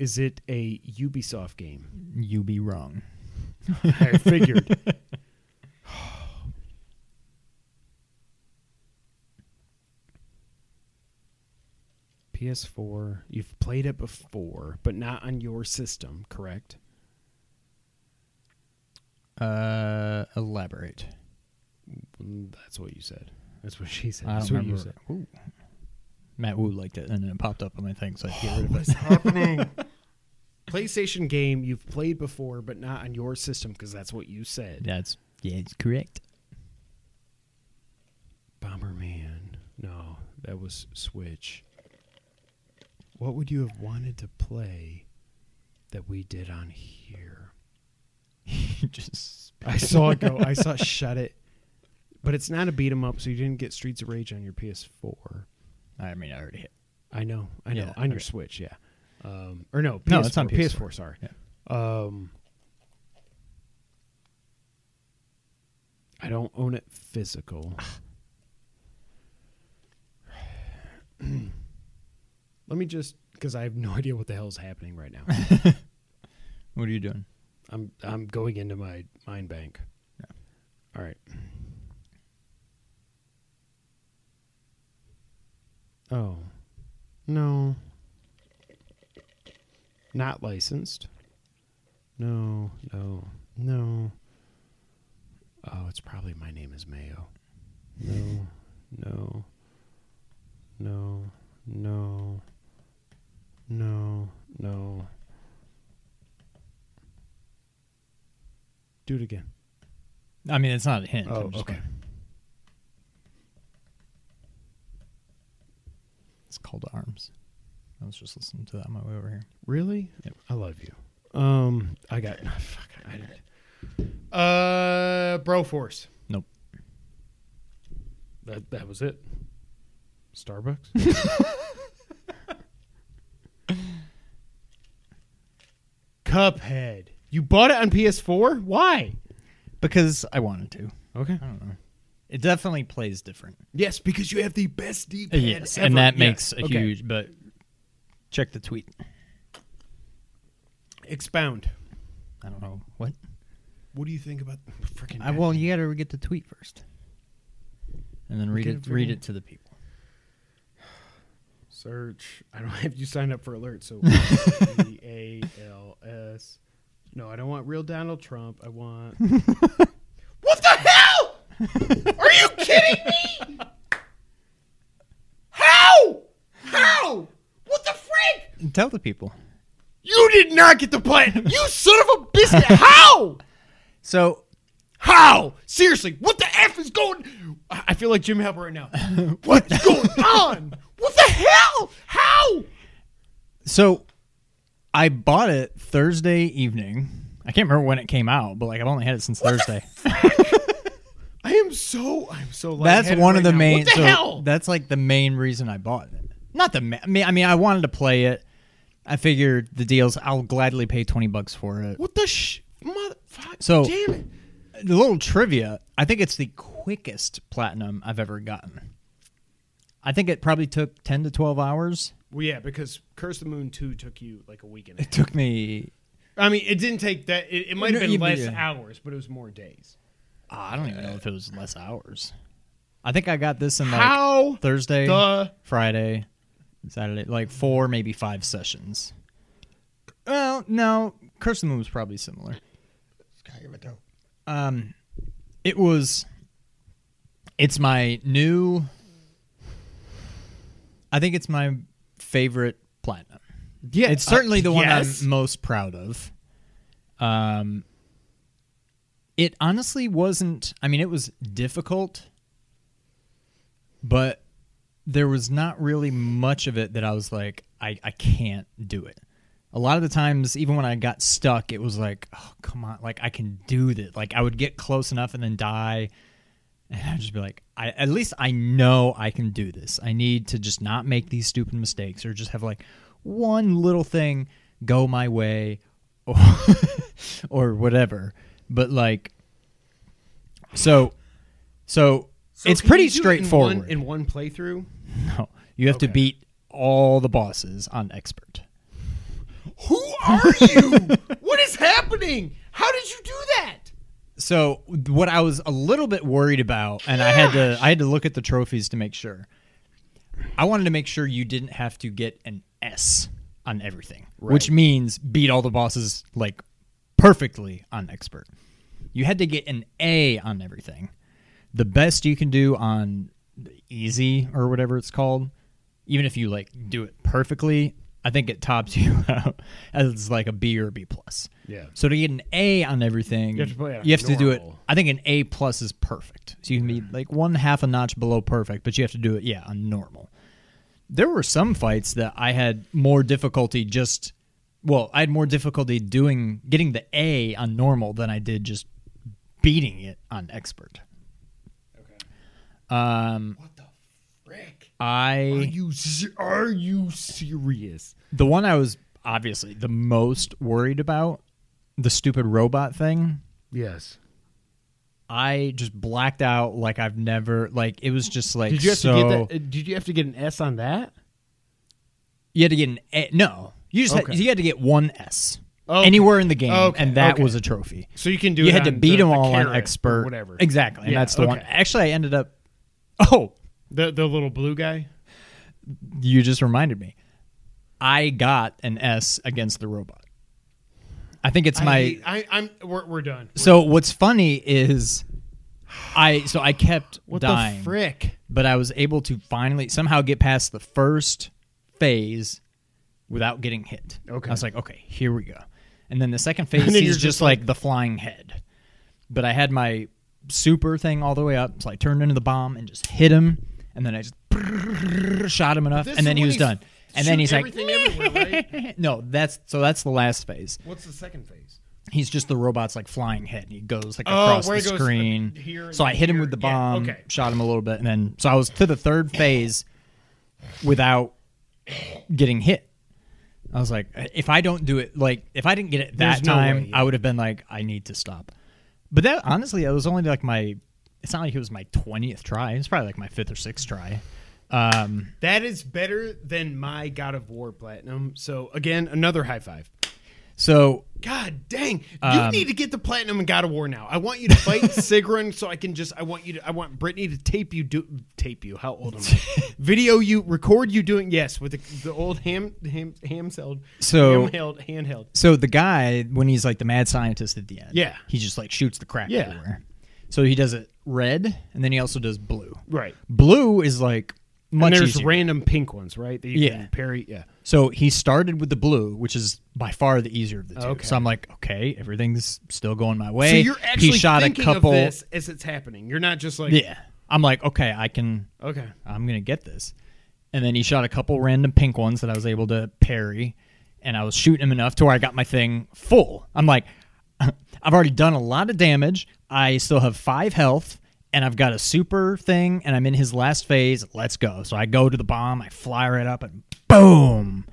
[SPEAKER 2] Is it a Ubisoft game?
[SPEAKER 3] You be wrong.
[SPEAKER 2] I figured. PS4. You've played it before, but not on your system, correct?
[SPEAKER 3] Uh, elaborate.
[SPEAKER 2] That's what you said. That's what she said.
[SPEAKER 3] I
[SPEAKER 2] That's
[SPEAKER 3] don't
[SPEAKER 2] what you
[SPEAKER 3] remember.
[SPEAKER 2] said.
[SPEAKER 3] Ooh. Matt Wu liked it, and then it popped up on my thing, so I had get rid of it.
[SPEAKER 2] What's happening? PlayStation game you've played before, but not on your system because that's what you said.
[SPEAKER 3] That's yeah, it's correct.
[SPEAKER 2] Bomberman. No, that was Switch. What would you have wanted to play that we did on here?
[SPEAKER 3] Just
[SPEAKER 2] I saw it go. I saw it shut it. But it's not a beat 'em up, so you didn't get Streets of Rage on your PS4.
[SPEAKER 3] I mean, I already hit.
[SPEAKER 2] I know, I know.
[SPEAKER 3] Yeah,
[SPEAKER 2] on your
[SPEAKER 3] okay.
[SPEAKER 2] Switch, yeah. Um, or no, PS4,
[SPEAKER 3] No, it's on
[SPEAKER 2] PS4.
[SPEAKER 3] PS4.
[SPEAKER 2] sorry.
[SPEAKER 3] Yeah.
[SPEAKER 2] Um, I don't own it physical. Let me just because I have no idea what the hell is happening right now.
[SPEAKER 3] What are you doing?
[SPEAKER 2] I'm I'm going into my mind bank.
[SPEAKER 3] Yeah.
[SPEAKER 2] All right. Oh. No. Not licensed. No, no, no. Oh, it's probably my name is Mayo. No, no, no, no, no, no. Do it again.
[SPEAKER 3] I mean, it's not a hint.
[SPEAKER 2] Oh, okay.
[SPEAKER 3] going- It's called arms. I was just listening to that on my way over here.
[SPEAKER 2] Really?
[SPEAKER 3] Yep.
[SPEAKER 2] I love you. Um, I got fuck. I didn't. Uh, Broforce.
[SPEAKER 3] Nope.
[SPEAKER 2] That that was it. Starbucks. Cuphead. You bought it on PS4? Why?
[SPEAKER 3] Because I wanted to.
[SPEAKER 2] Okay.
[SPEAKER 3] I don't know. It definitely plays different.
[SPEAKER 2] Yes, because you have the best D-pad
[SPEAKER 3] yes,
[SPEAKER 2] ever.
[SPEAKER 3] and that
[SPEAKER 2] Yes,
[SPEAKER 3] makes a
[SPEAKER 2] okay.
[SPEAKER 3] huge. But check the tweet.
[SPEAKER 2] Expound.
[SPEAKER 3] I don't know what.
[SPEAKER 2] What do you think about freaking?
[SPEAKER 3] I, well, you got to get the tweet first, and then read
[SPEAKER 2] Get
[SPEAKER 3] it.
[SPEAKER 2] it
[SPEAKER 3] Read it to the people.
[SPEAKER 2] Search. I don't have you signed up for alerts. So E A L S. No, I don't want real Donald Trump. I want. what the hell? Are you kidding me? How? How? What the frick?
[SPEAKER 3] Tell the people.
[SPEAKER 2] You did not get the plan. You son of a biscuit. How?
[SPEAKER 3] So
[SPEAKER 2] How? Seriously, what the F is going I feel like Jim Halpert right now. What's going on? What hell? How?
[SPEAKER 3] So I bought it Thursday evening. I can't remember when it came out, but like I've only had it since Thursday.
[SPEAKER 2] I am so I'm so
[SPEAKER 3] That's one of the
[SPEAKER 2] now.
[SPEAKER 3] main.
[SPEAKER 2] What the
[SPEAKER 3] so
[SPEAKER 2] hell?
[SPEAKER 3] That's like the main reason I bought it. Not the. Ma- I mean, I mean, I wanted to play it. I figured the deals. I'll gladly pay twenty bucks for it.
[SPEAKER 2] what the sh mother fuck,
[SPEAKER 3] So-
[SPEAKER 2] damn it.
[SPEAKER 3] The little trivia. I think it's the quickest platinum I've ever gotten. I think it probably took ten to twelve hours.
[SPEAKER 2] Well yeah, because Curse the Moon 2 took you like a week and a half.
[SPEAKER 3] It took me.
[SPEAKER 2] I mean, it didn't take that it, it might have been
[SPEAKER 3] you-
[SPEAKER 2] less
[SPEAKER 3] yeah.
[SPEAKER 2] hours, but it was more days.
[SPEAKER 3] ah, I don't even know if it was less hours. I think I got this in like
[SPEAKER 2] How
[SPEAKER 3] Thursday,
[SPEAKER 2] the
[SPEAKER 3] Friday, Saturday, like four, maybe five sessions. Well, no, Curse of the Moon was probably similar. Um, it was. It's my new. I think it's my favorite platinum.
[SPEAKER 2] Yeah,
[SPEAKER 3] It's certainly
[SPEAKER 2] uh,
[SPEAKER 3] the one
[SPEAKER 2] yes.
[SPEAKER 3] I'm most proud of. Um, it honestly wasn't. I mean, it was difficult, but there was not really much of it that I was like, I, I can't do it. A lot of the times, even when I got stuck, it was like, oh, come on, like I can do this. Like I would get close enough and then die, and I'd just be like, I at least I know I can do this. I need to just not make these stupid mistakes or just have like one little thing go my way or or whatever. But like so so,
[SPEAKER 2] So
[SPEAKER 3] it's pretty
[SPEAKER 2] it in
[SPEAKER 3] straightforward.
[SPEAKER 2] one- in one playthrough.
[SPEAKER 3] no, you have to beat all the bosses on expert.
[SPEAKER 2] Who are you? what is happening? How did you do that?
[SPEAKER 3] So what I was a little bit worried about, and I had to I had to look at the trophies to make sure. I wanted to make sure you didn't have to get an S on everything, which means beat all the bosses like perfectly on expert. You had to get an A on everything. The best you can do on easy or whatever it's called, even if you like do it perfectly, I think it tops you out as like a B or a B plus.
[SPEAKER 2] Yeah.
[SPEAKER 3] So to get an A on everything,
[SPEAKER 2] You have to play
[SPEAKER 3] you have to do it. I think an A plus is perfect. So you can be like one half a notch below perfect, but you have to do it, yeah, on normal. There were some fights that I had more difficulty just well, I had more difficulty doing getting the A on normal than I did just beating it on expert.
[SPEAKER 2] Okay.
[SPEAKER 3] Um,
[SPEAKER 2] What?
[SPEAKER 3] I
[SPEAKER 2] Are you are you serious?
[SPEAKER 3] the one I was obviously the most worried about, the stupid robot thing.
[SPEAKER 2] Yes.
[SPEAKER 3] I just blacked out like I've never like it was just like
[SPEAKER 2] Did you have
[SPEAKER 3] so,
[SPEAKER 2] to get that? Did you have to get an S on that?
[SPEAKER 3] You had to get an A, no. You just
[SPEAKER 2] Okay.
[SPEAKER 3] had, you had to get one S
[SPEAKER 2] Okay.
[SPEAKER 3] anywhere in the game,
[SPEAKER 2] Okay,
[SPEAKER 3] and that was a trophy.
[SPEAKER 2] So you can do. It.
[SPEAKER 3] You had to beat
[SPEAKER 2] the,
[SPEAKER 3] them
[SPEAKER 2] the
[SPEAKER 3] all on expert,
[SPEAKER 2] whatever.
[SPEAKER 3] Exactly, and
[SPEAKER 2] Yeah,
[SPEAKER 3] that's the one. Actually, I ended up. Oh,
[SPEAKER 2] The the little blue guy.
[SPEAKER 3] you just reminded me. I got an S against the robot. I think it's my.
[SPEAKER 2] hate- I, I'm. We're, we're done.
[SPEAKER 3] so what's funny is, I so I kept
[SPEAKER 2] what
[SPEAKER 3] dying,
[SPEAKER 2] the frick?
[SPEAKER 3] but I was able to finally somehow get past the first phase without getting hit.
[SPEAKER 2] Okay.
[SPEAKER 3] I was like, okay, here we go. And then the second phase is
[SPEAKER 2] just
[SPEAKER 3] just like, the flying head. But I had my super thing all the way up, so I turned into the bomb and just hit him, and then I just shot him enough, and then he was done. And then he's like,
[SPEAKER 2] right?
[SPEAKER 3] no, that's so that's the last phase.
[SPEAKER 2] What's the second phase?
[SPEAKER 3] He's just the robot's like flying head, and he goes like
[SPEAKER 2] Oh,
[SPEAKER 3] across the
[SPEAKER 2] uh,
[SPEAKER 3] screen.
[SPEAKER 2] here
[SPEAKER 3] so I hit him with the
[SPEAKER 2] Yeah,
[SPEAKER 3] bomb,
[SPEAKER 2] okay.
[SPEAKER 3] shot him a little bit, and then so I was to the third phase without getting hit. I was like, if I don't do it, like if I didn't get it that
[SPEAKER 2] There's no
[SPEAKER 3] time,
[SPEAKER 2] way, yeah.
[SPEAKER 3] I would have been like, I need to stop. But that honestly, it was only like my. It's not like it was my twentieth try. It's probably like my fifth or sixth try. Um,
[SPEAKER 2] That is better than my God of War platinum. So again, another high five.
[SPEAKER 3] so
[SPEAKER 2] God dang! You
[SPEAKER 3] Um,
[SPEAKER 2] need to get the platinum in God of War now. I want you to fight Sigrun, so I can just. I want you to. I want Brittany to tape you. Do tape you. How old am I? Video you. Record you doing yes with the, the old ham ham held
[SPEAKER 3] So-
[SPEAKER 2] handheld handheld.
[SPEAKER 3] So the guy, when he's like the mad scientist at the end,
[SPEAKER 2] Yeah.
[SPEAKER 3] he just like shoots the crack
[SPEAKER 2] Yeah.
[SPEAKER 3] everywhere. So he does it red, and then he also does blue.
[SPEAKER 2] Right.
[SPEAKER 3] Blue is like much
[SPEAKER 2] and there's
[SPEAKER 3] easier.
[SPEAKER 2] random pink ones, right? That you
[SPEAKER 3] Yeah.
[SPEAKER 2] can parry. Yeah.
[SPEAKER 3] so he started with the blue, which is by far the easier of the two.
[SPEAKER 2] Okay.
[SPEAKER 3] So I'm like, okay, everything's still going my way.
[SPEAKER 2] So you're actually
[SPEAKER 3] he shot a
[SPEAKER 2] thinking
[SPEAKER 3] couple.
[SPEAKER 2] of this as it's happening. You're not just like
[SPEAKER 3] Yeah, I'm like, okay, I can.
[SPEAKER 2] Okay.
[SPEAKER 3] I'm gonna get this. And then he shot a couple random pink ones that I was able to parry, and I was shooting him enough to where I got my thing full. I'm like, I've already done a lot of damage. I still have five health, and I've got a super thing, and I'm in his last phase. Let's go. So I go to the bomb, I fly right up, and boom.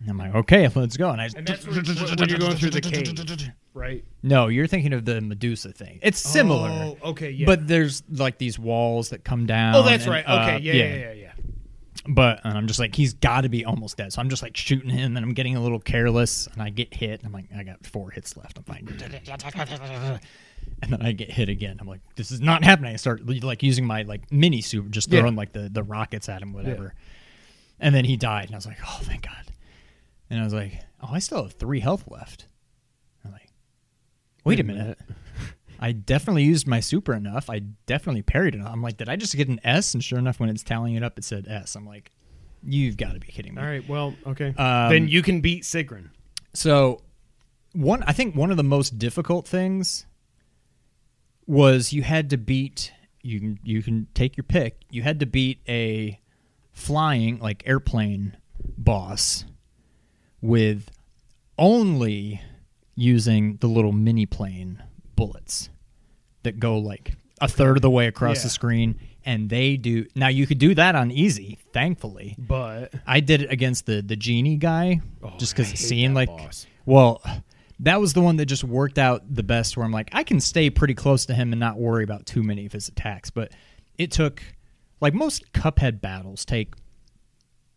[SPEAKER 3] And I'm like, okay, let's go. And I
[SPEAKER 2] And that's when, when you're going through the cave, right?
[SPEAKER 3] no, you're thinking of the Medusa thing. It's similar.
[SPEAKER 2] Oh, okay, yeah.
[SPEAKER 3] But there's like these walls that come down.
[SPEAKER 2] oh, that's
[SPEAKER 3] and,
[SPEAKER 2] right.
[SPEAKER 3] uh,
[SPEAKER 2] Okay, yeah, yeah, yeah, yeah.
[SPEAKER 3] But and I'm just like, he's got to be almost dead. So I'm just like shooting him, and I'm getting a little careless, and I get hit. I'm like, I got four hits left. I'm fine. And then I get hit again. I'm like, this is not happening. I start like using my like mini super, just
[SPEAKER 2] Yeah.
[SPEAKER 3] throwing like the the rockets at him, whatever. And then he died, and I was like, oh, thank God. And I was like, oh, I still have three health left. I'm like, wait a minute. I definitely used my super enough. I definitely parried enough. I'm like, did I just get an S? And sure enough, when it's tallying it up, it said S. I'm like, you've got to be kidding me.
[SPEAKER 2] All right. Well, okay.
[SPEAKER 3] Um,
[SPEAKER 2] then you can beat Sigrun.
[SPEAKER 3] So, one, I think one of the most difficult things was you had to beat. You can you can take your pick. You had to beat a flying like airplane boss with only using the little mini plane bullets that go like a third of the way across
[SPEAKER 2] Yeah.
[SPEAKER 3] the screen and they do now you could do that on easy thankfully
[SPEAKER 2] But
[SPEAKER 3] I did it against the the genie guy,
[SPEAKER 2] Oh,
[SPEAKER 3] just because it
[SPEAKER 2] seemed
[SPEAKER 3] like,
[SPEAKER 2] boss.
[SPEAKER 3] well, that was the one that just worked out the best. Where I'm like, I can stay pretty close to him and not worry about too many of his attacks. But it took, like most Cuphead battles, take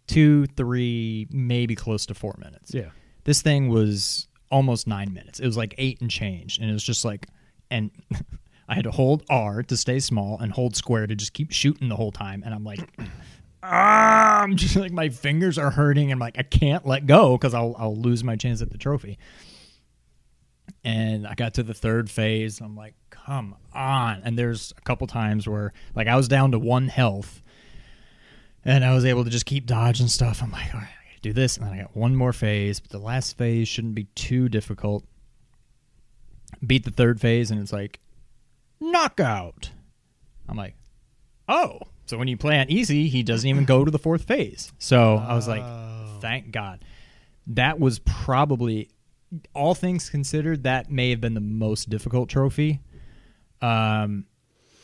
[SPEAKER 3] two, three, maybe close to four minutes.
[SPEAKER 2] yeah.
[SPEAKER 3] This thing was almost nine minutes. It was like eight and change, and it was just like, and I had to hold R to stay small and hold square to just keep shooting the whole time. And I'm like, ah, I'm just like my fingers are hurting. I'm like, I can't let go because I'll I'll lose my chance at the trophy. And I got to the third phase. I'm like, come on. And there's a couple times where like I was down to one health, and I was able to just keep dodging stuff. I'm like, all right, I gotta do this, and then I got one more phase. But the last phase shouldn't be too difficult. Beat the third phase, and it's like knockout. I'm like, oh. So when you play on easy, he doesn't even go to the fourth phase. So I was like, thank God. that was probably all things considered that may have been the most difficult trophy. Um,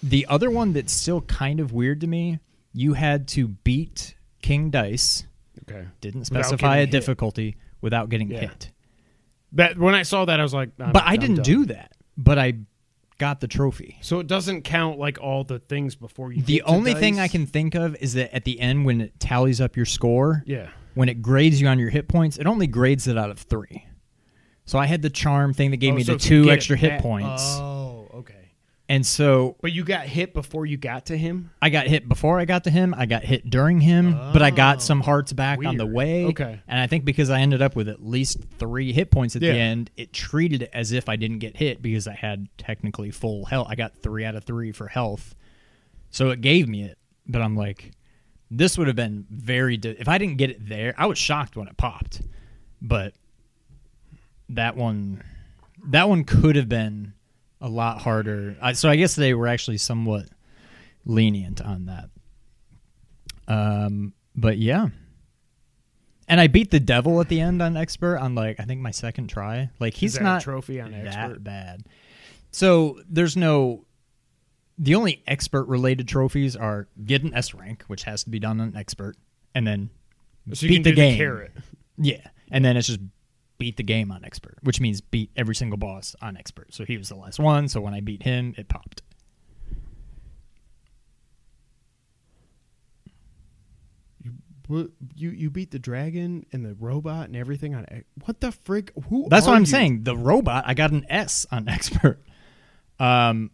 [SPEAKER 3] the other one that's still kind of weird to me, you had to beat King Dice.
[SPEAKER 2] Okay.
[SPEAKER 3] Didn't
[SPEAKER 2] Without
[SPEAKER 3] specify a
[SPEAKER 2] getting hit.
[SPEAKER 3] difficulty without getting
[SPEAKER 2] Yeah.
[SPEAKER 3] hit.
[SPEAKER 2] That when I saw that, I was like, I'm-
[SPEAKER 3] but I
[SPEAKER 2] I'm
[SPEAKER 3] didn't
[SPEAKER 2] done.
[SPEAKER 3] do that. But I got the trophy.
[SPEAKER 2] So it doesn't count like all the things before you.
[SPEAKER 3] The only thing? I can think of is that at the end, when it tallies up your score,
[SPEAKER 2] Yeah.
[SPEAKER 3] when it grades you on your hit points, it only grades it out of three. So I had the charm thing that gave
[SPEAKER 2] Oh,
[SPEAKER 3] me
[SPEAKER 2] so
[SPEAKER 3] the two extra hit points.
[SPEAKER 2] Oh.
[SPEAKER 3] And so
[SPEAKER 2] But you got hit before you got to him.
[SPEAKER 3] I got hit before I got to him. I got hit during him, but I got oh. some hearts back on the
[SPEAKER 2] Oh,
[SPEAKER 3] way.
[SPEAKER 2] Okay.
[SPEAKER 3] And I think because I ended up with at least three hit points at
[SPEAKER 2] Yeah.
[SPEAKER 3] the end, it treated it as if I didn't get hit because I had technically full health. I got three out of three for health. So it gave me it. But I'm like, this would have been very. Di- if I didn't get it there, I was shocked when it popped. But that one, that one could have been a lot harder. I, so I guess they were actually somewhat lenient on that. Um, but yeah. And I beat the devil at the end on expert on like I think my second try. Like he's not
[SPEAKER 2] trophy on
[SPEAKER 3] that
[SPEAKER 2] expert?
[SPEAKER 3] bad. So there's no. The only expert related trophies are get an S rank, which has to be done on expert, and then
[SPEAKER 2] So you
[SPEAKER 3] beat
[SPEAKER 2] can
[SPEAKER 3] the game.
[SPEAKER 2] the carrot.
[SPEAKER 3] Yeah, and then it's just beat the game on expert, which means beat every single boss on expert. So he was the last one. So when I beat him, it popped.
[SPEAKER 2] What, you you beat the dragon and the robot and everything on what the frick? Who?
[SPEAKER 3] That's what I'm
[SPEAKER 2] you?
[SPEAKER 3] saying. The robot, I got an S on expert. Um,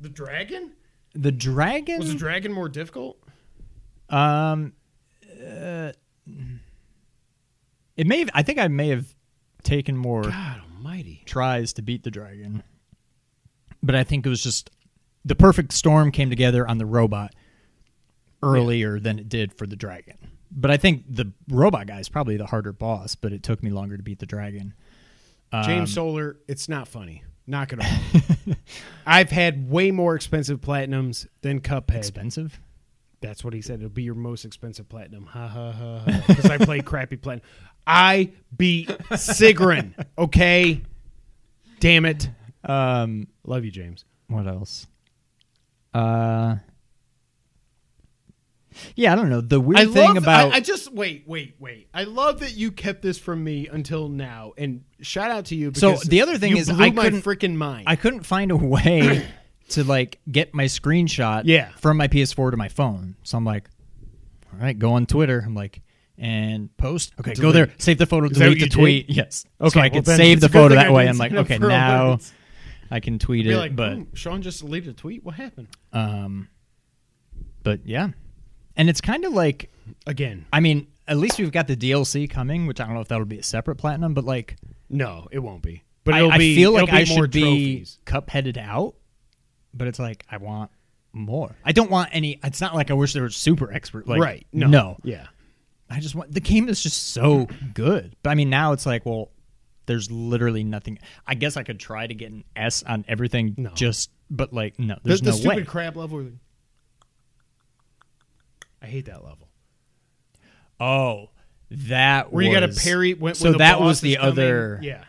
[SPEAKER 2] The dragon
[SPEAKER 3] the dragon.
[SPEAKER 2] was the dragon more difficult?
[SPEAKER 3] Um, uh, it may. Have, I think I may have taken more
[SPEAKER 2] God Almighty!
[SPEAKER 3] tries to beat the dragon, but I think it was just the perfect storm came together on the robot earlier than it did for the dragon. But I think the robot guy is probably the harder boss, but it took me longer to beat the dragon.
[SPEAKER 2] James
[SPEAKER 3] Um,
[SPEAKER 2] Solar, it's not funny. Knock it off. I've had way more expensive platinums than Cuphead.
[SPEAKER 3] expensive.
[SPEAKER 2] That's what he said. It'll be your most expensive platinum. Ha ha ha ha. Because I play crappy platinum. I beat Sigrun. Okay. Damn it.
[SPEAKER 3] Um,
[SPEAKER 2] Love you, James.
[SPEAKER 3] what else? Uh, yeah, I don't know. The weird
[SPEAKER 2] I
[SPEAKER 3] thing
[SPEAKER 2] love,
[SPEAKER 3] about
[SPEAKER 2] I, I just wait, wait, wait. I love that you kept this from me until now, and shout out to you.
[SPEAKER 3] So, the other thing is I couldn't-
[SPEAKER 2] freaking mind.
[SPEAKER 3] I couldn't find a way to like get my screenshot
[SPEAKER 2] Yeah.
[SPEAKER 3] from my PS4 to my phone. So I'm like, all right, go on Twitter. I'm like, and post. Okay, go there, save the photo,
[SPEAKER 2] Is
[SPEAKER 3] delete the tweet.
[SPEAKER 2] did?
[SPEAKER 3] Yes.
[SPEAKER 2] Okay,
[SPEAKER 3] so I
[SPEAKER 2] well, then
[SPEAKER 3] save the photo that
[SPEAKER 2] I
[SPEAKER 3] way. I'm like, okay, now. I can tweet
[SPEAKER 2] Be
[SPEAKER 3] it.
[SPEAKER 2] like,
[SPEAKER 3] but
[SPEAKER 2] Sean just deleted a tweet. What happened?
[SPEAKER 3] um, but yeah, and it's kind of like,
[SPEAKER 2] Again,
[SPEAKER 3] I mean, at least we've got the DLC coming, which I don't know if that'll be a separate platinum, but like.
[SPEAKER 2] no, it won't be. But
[SPEAKER 3] I,
[SPEAKER 2] it'll
[SPEAKER 3] I
[SPEAKER 2] be.
[SPEAKER 3] feel like I should be cup-headed out, but it's like I want more. I don't want any. It's not like I wish there were super expert. Like,
[SPEAKER 2] right? No,
[SPEAKER 3] no.
[SPEAKER 2] yeah.
[SPEAKER 3] I just want the game is just so good. But I mean, now it's like, well, there's literally nothing. I guess I could try to get an S on everything.
[SPEAKER 2] No.
[SPEAKER 3] just but like no,
[SPEAKER 2] The,
[SPEAKER 3] there's
[SPEAKER 2] the
[SPEAKER 3] no
[SPEAKER 2] stupid
[SPEAKER 3] way.
[SPEAKER 2] crab level. I hate that level.
[SPEAKER 3] oh, that
[SPEAKER 2] Where you got to parry. When,
[SPEAKER 3] so
[SPEAKER 2] when the
[SPEAKER 3] that
[SPEAKER 2] boss
[SPEAKER 3] was the
[SPEAKER 2] coming.
[SPEAKER 3] other.
[SPEAKER 2] Yeah.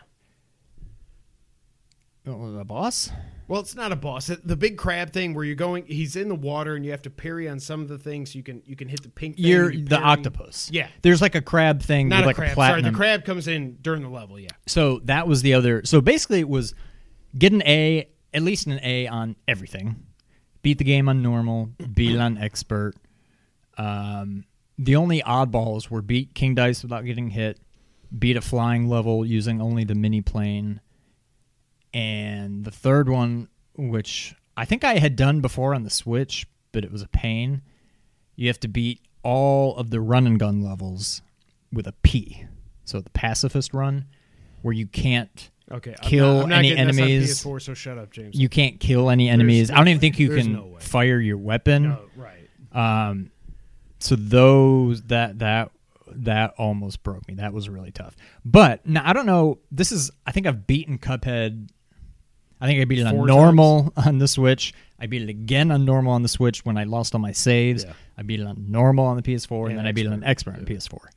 [SPEAKER 3] Oh, the boss.
[SPEAKER 2] Well, it's not a boss. The big crab thing where you're going, he's in the water and you have to parry on some of the things. You can you can hit the pink. Thing,
[SPEAKER 3] You're
[SPEAKER 2] you
[SPEAKER 3] the octopus.
[SPEAKER 2] Yeah.
[SPEAKER 3] There's like a crab thing
[SPEAKER 2] Not
[SPEAKER 3] with
[SPEAKER 2] a
[SPEAKER 3] like
[SPEAKER 2] crab.
[SPEAKER 3] a platinum.
[SPEAKER 2] Sorry, the crab comes in during the level. Yeah.
[SPEAKER 3] So that was the other. So basically, it was get an A, at least an A on everything. Beat the game on normal. Beat it on expert. Um, the only oddballs were beat King Dice without getting hit. Beat a flying level using only the mini plane. And the third one, which I think I had done before on the Switch, but it was a pain. You have to beat all of the run and gun levels with a P. So the pacifist run, where you can't
[SPEAKER 2] Okay.
[SPEAKER 3] Kill
[SPEAKER 2] I'm not, I'm not
[SPEAKER 3] any
[SPEAKER 2] getting this on
[SPEAKER 3] enemies.
[SPEAKER 2] PS4, so shut up, James.
[SPEAKER 3] you can't kill any enemies. I don't even think you
[SPEAKER 2] there's
[SPEAKER 3] can
[SPEAKER 2] no
[SPEAKER 3] fire your weapon.
[SPEAKER 2] no, right.
[SPEAKER 3] Um, so those that that that almost broke me. That was really tough. But now I don't know. This is I think I've beaten Cuphead. I think I beat it on normal on the Switch. I beat it again on normal on the Switch when I lost all my saves.
[SPEAKER 2] Yeah.
[SPEAKER 3] I beat it on normal on the PS4,
[SPEAKER 2] And
[SPEAKER 3] and then I beat it on
[SPEAKER 2] expert.
[SPEAKER 3] expert on PS4.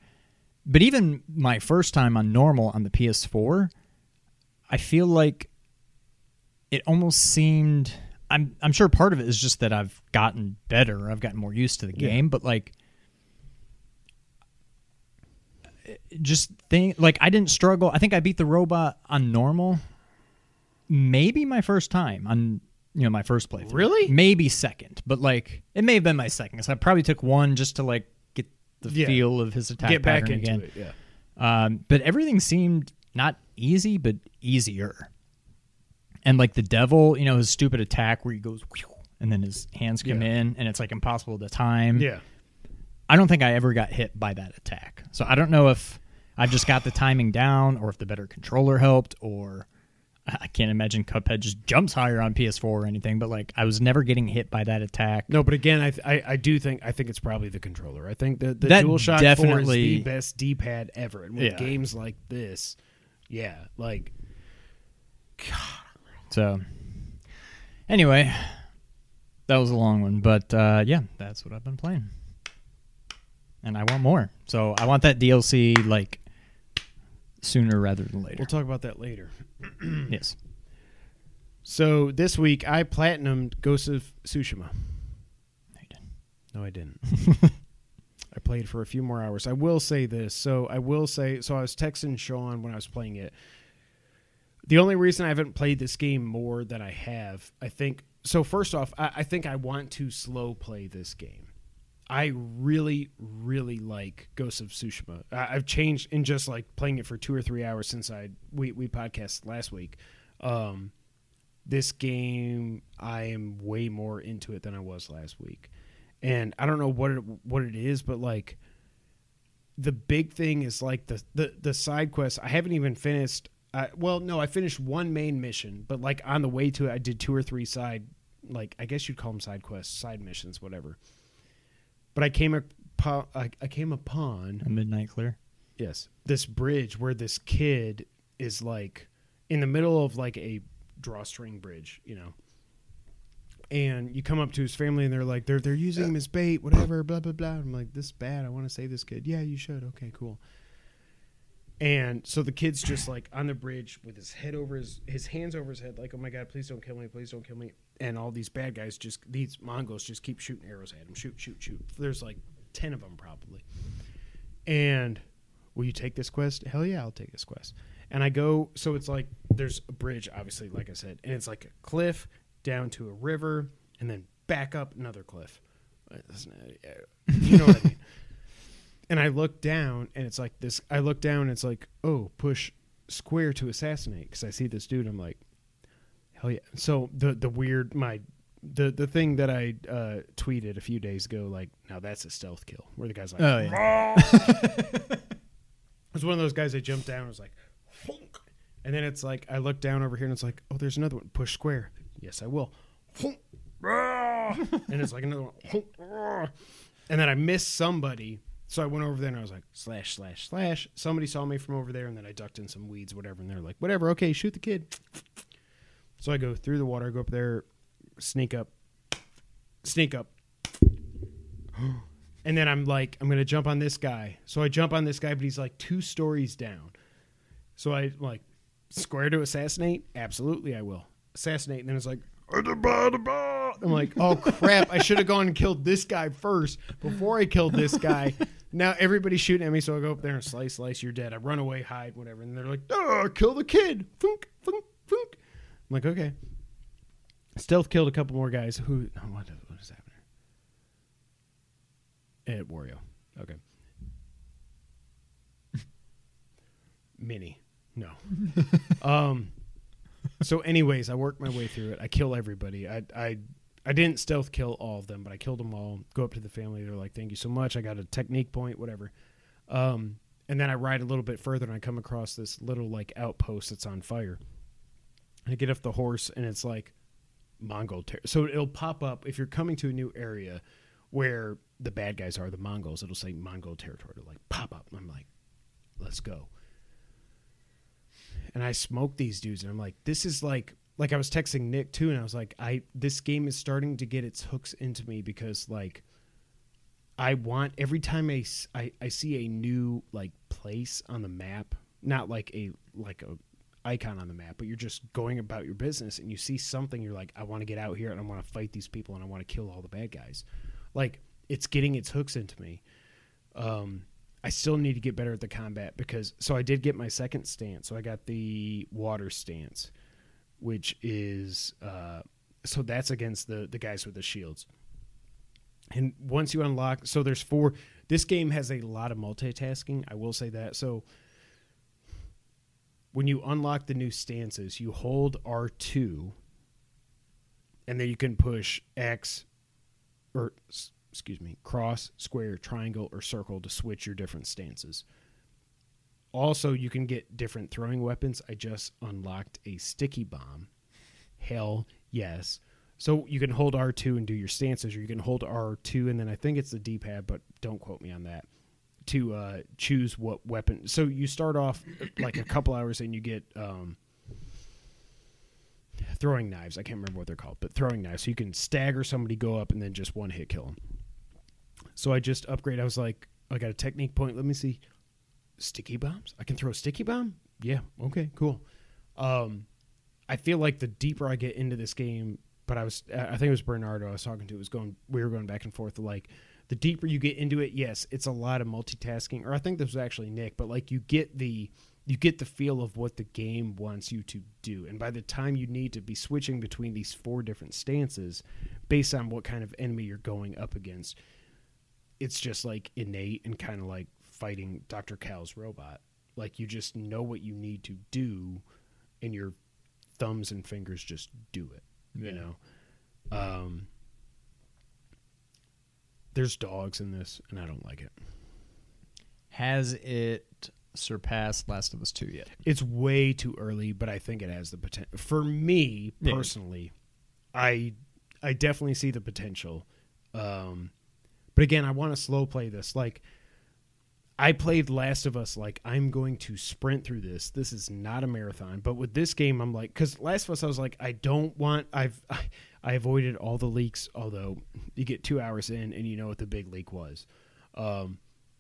[SPEAKER 3] but even my first time on normal on the PS4, I feel like it almost seemed. I'm I'm sure part of it is just that I've gotten better. I've gotten more used to the
[SPEAKER 2] Yeah.
[SPEAKER 3] game, but like. Just think like I didn't struggle. I think I beat the robot on normal. Maybe my first time on you know my first playthrough.
[SPEAKER 2] Really?
[SPEAKER 3] Maybe second, but like it may have been my second. So I probably took one just to like get the
[SPEAKER 2] Yeah.
[SPEAKER 3] feel of his attack
[SPEAKER 2] Get back
[SPEAKER 3] pattern
[SPEAKER 2] into
[SPEAKER 3] again.
[SPEAKER 2] it. Yeah.
[SPEAKER 3] Um, but everything seemed not easy, but easier. And like the devil, you know, his stupid attack where he goes, and then his hands come
[SPEAKER 2] Yeah.
[SPEAKER 3] in, and it's like impossible to time.
[SPEAKER 2] Yeah.
[SPEAKER 3] I don't think I ever got hit by that attack. So I don't know if I've just got the timing down, or if the better controller helped, or I can't imagine Cuphead just jumps higher on PS4 or anything. But like, I was never getting hit by that attack.
[SPEAKER 2] No, but again, I, th- I I do think I think it's probably the controller. I think the the
[SPEAKER 3] That
[SPEAKER 2] DualShock 4 is
[SPEAKER 3] definitely-
[SPEAKER 2] the best D-pad ever. And with
[SPEAKER 3] Yeah.
[SPEAKER 2] games like this, yeah, like God.
[SPEAKER 3] So, anyway, that was a long one, but uh, yeah, that's what I've been playing, and I want more. So I want that DLC like sooner rather than later.
[SPEAKER 2] we'll talk about that later.
[SPEAKER 3] yes.
[SPEAKER 2] So this week I platinumed Ghost of Tsushima.
[SPEAKER 3] No, you didn't.
[SPEAKER 2] No, I didn't. I played for a few more hours. I will say this. So I will say. So I was texting Sean when I was playing it. The only reason I haven't played this game more than I have, I think. So first off, I, I think I want to slow play this game. I really, really like Ghost of Tsushima. I, I've changed in just like playing it for two or three hours since I we we podcast last week. Um, this game, I am way more into it than I was last week, and I don't know what it what it is, but like the big thing is like the the the side quests. I haven't even finished. Well, no, I finished one main mission, but like on the way to it, I did two or three side, like I guess you'd call them side quests, side missions, whatever. But I came upon, I, I came upon
[SPEAKER 3] A midnight clear.
[SPEAKER 2] Yes. This bridge where this kid is like in the middle of like a drawstring bridge, you know. And you come up to his family and they're like, they're they're using him as bait, whatever, blah blah blah. I'm like, this is bad. I want to save this kid. Yeah, you should. Okay, cool. And so the kid's just like on the bridge with his head over his his hands over his head, like, oh my god, please don't kill me, please don't kill me. And all these bad guys just these Mongols just keep shooting arrows at him, shoot, shoot, shoot. There's like ten of them probably. And will you take this quest? Hell yeah, I'll take this quest. And I go, so it's like there's a bridge, obviously, like I said, and it's like a cliff down to a river, and then back up another cliff. You know what I mean? And I look down, and it's like this. I look down, and it's like, oh, push square to assassinate, because I see this dude. I'm like, hell yeah. So the the weird my the the thing that I uh, tweeted a few days ago, like, now that's a stealth kill, where the guy's like,
[SPEAKER 3] Oh yeah.
[SPEAKER 2] it was one of those guys that jumped down and was like, "Honk." and then it's like I look down over here and it's like, oh, there's another one. Push square. Yes, I will. Honk. and it's like another one. And then I missed somebody, so I went over there and I was like, slash slash slash. Somebody saw me from over there, and then I ducked in some weeds, whatever. And they're like, whatever, okay, shoot the kid. So I go through the water, go up there, sneak up, sneak up. And then I'm like, I'm gonna jump on this guy. So I jump on this guy, but he's like two stories down. So I like square to assassinate. Absolutely, I will assassinate. And then it's like, I'm like, oh crap! I should have gone and killed this guy first before I killed this guy. now everybody's shooting at me, so I go up there and slice, slice. You're dead. I run away, hide, whatever. And they're like, oh, kill the kid. Funk, funk, funk. I'm like, okay. Stealth killed a couple more guys. Who? What, what is happening? At Wario. Okay. Mini. No. um. So, anyways, I worked my way through it. I kill everybody. I I I didn't stealth kill all of them, but I killed them all. Go up to the family. They're like, "Thank you so much. I got a technique point, whatever." Um. And then I ride a little bit further, and I come across this little like outpost that's on fire. I get off the horse, and it's like Mongol. Ter- so it'll pop up if you're coming to a new area where the bad guys are, the Mongols. It'll say Mongol territory. It'll like pop up. I'm like, let's go. And I smoke these dudes, and I'm like, this is like, like I was texting Nick too, and I was like, I this game is starting to get its hooks into me because like, I want every time I, I, I see a new like place on the map, not like a like a icon on the map, but you're just going about your business and you see something, you're like, I want to get out here and I want to fight these people and I want to kill all the bad guys. Like it's getting its hooks into me. Um, I still need to get better at the combat because so I did get my second stance. So I got the water stance, which is uh, so that's against the the guys with the shields. And once you unlock, so there's four. This game has a lot of multitasking. I will say that. So when you unlock the new stances, you hold R2 and then you can push X or excuse me, cross, square, triangle or circle to switch your different stances. Also, you can get different throwing weapons. I just unlocked a sticky bomb. Hell, yes. So you can hold R2 and do your stances, or you can hold R2 and then I think it's the D-pad, but don't quote me on that to uh, choose what weapon. So you start off like a couple hours and you get um, throwing knives. I can't remember what they're called, but throwing knives. So you can stagger somebody, go up, and then just one hit kill them. So I just upgrade. I was like, I got a technique point. Let me see. Sticky bombs. I can throw a sticky bomb. Yeah. Okay. Cool. Um, I feel like the deeper I get into this game, but I was, I think it was Bernardo I was talking to. It was going, we were going back and forth. Like, the deeper you get into it, yes, it's a lot of multitasking. Or I think this was actually Nick, but like you get the you get the feel of what the game wants you to do. And by the time you need to be switching between these four different stances based on what kind of enemy you're going up against, it's just like innate and kind of like fighting Dr. Kahl's robot. Like you just know what you need to do and your thumbs and fingers just do it. You know? Um there's dogs in this and I don't like it.
[SPEAKER 3] Has it surpassed Last of Us 2 yet?
[SPEAKER 2] It's way too early, but I think it has the potential. For me
[SPEAKER 3] Yeah.
[SPEAKER 2] personally, I I definitely see the potential. Um, but again, I want to slow play this. Like I played Last of Us. Like I'm going to sprint through this. This is not a marathon. But with this game, I'm like, because Last of Us, I was like, I don't want. I've I avoided all the leaks. Although you get two hours in and you know what the big leak was. Um,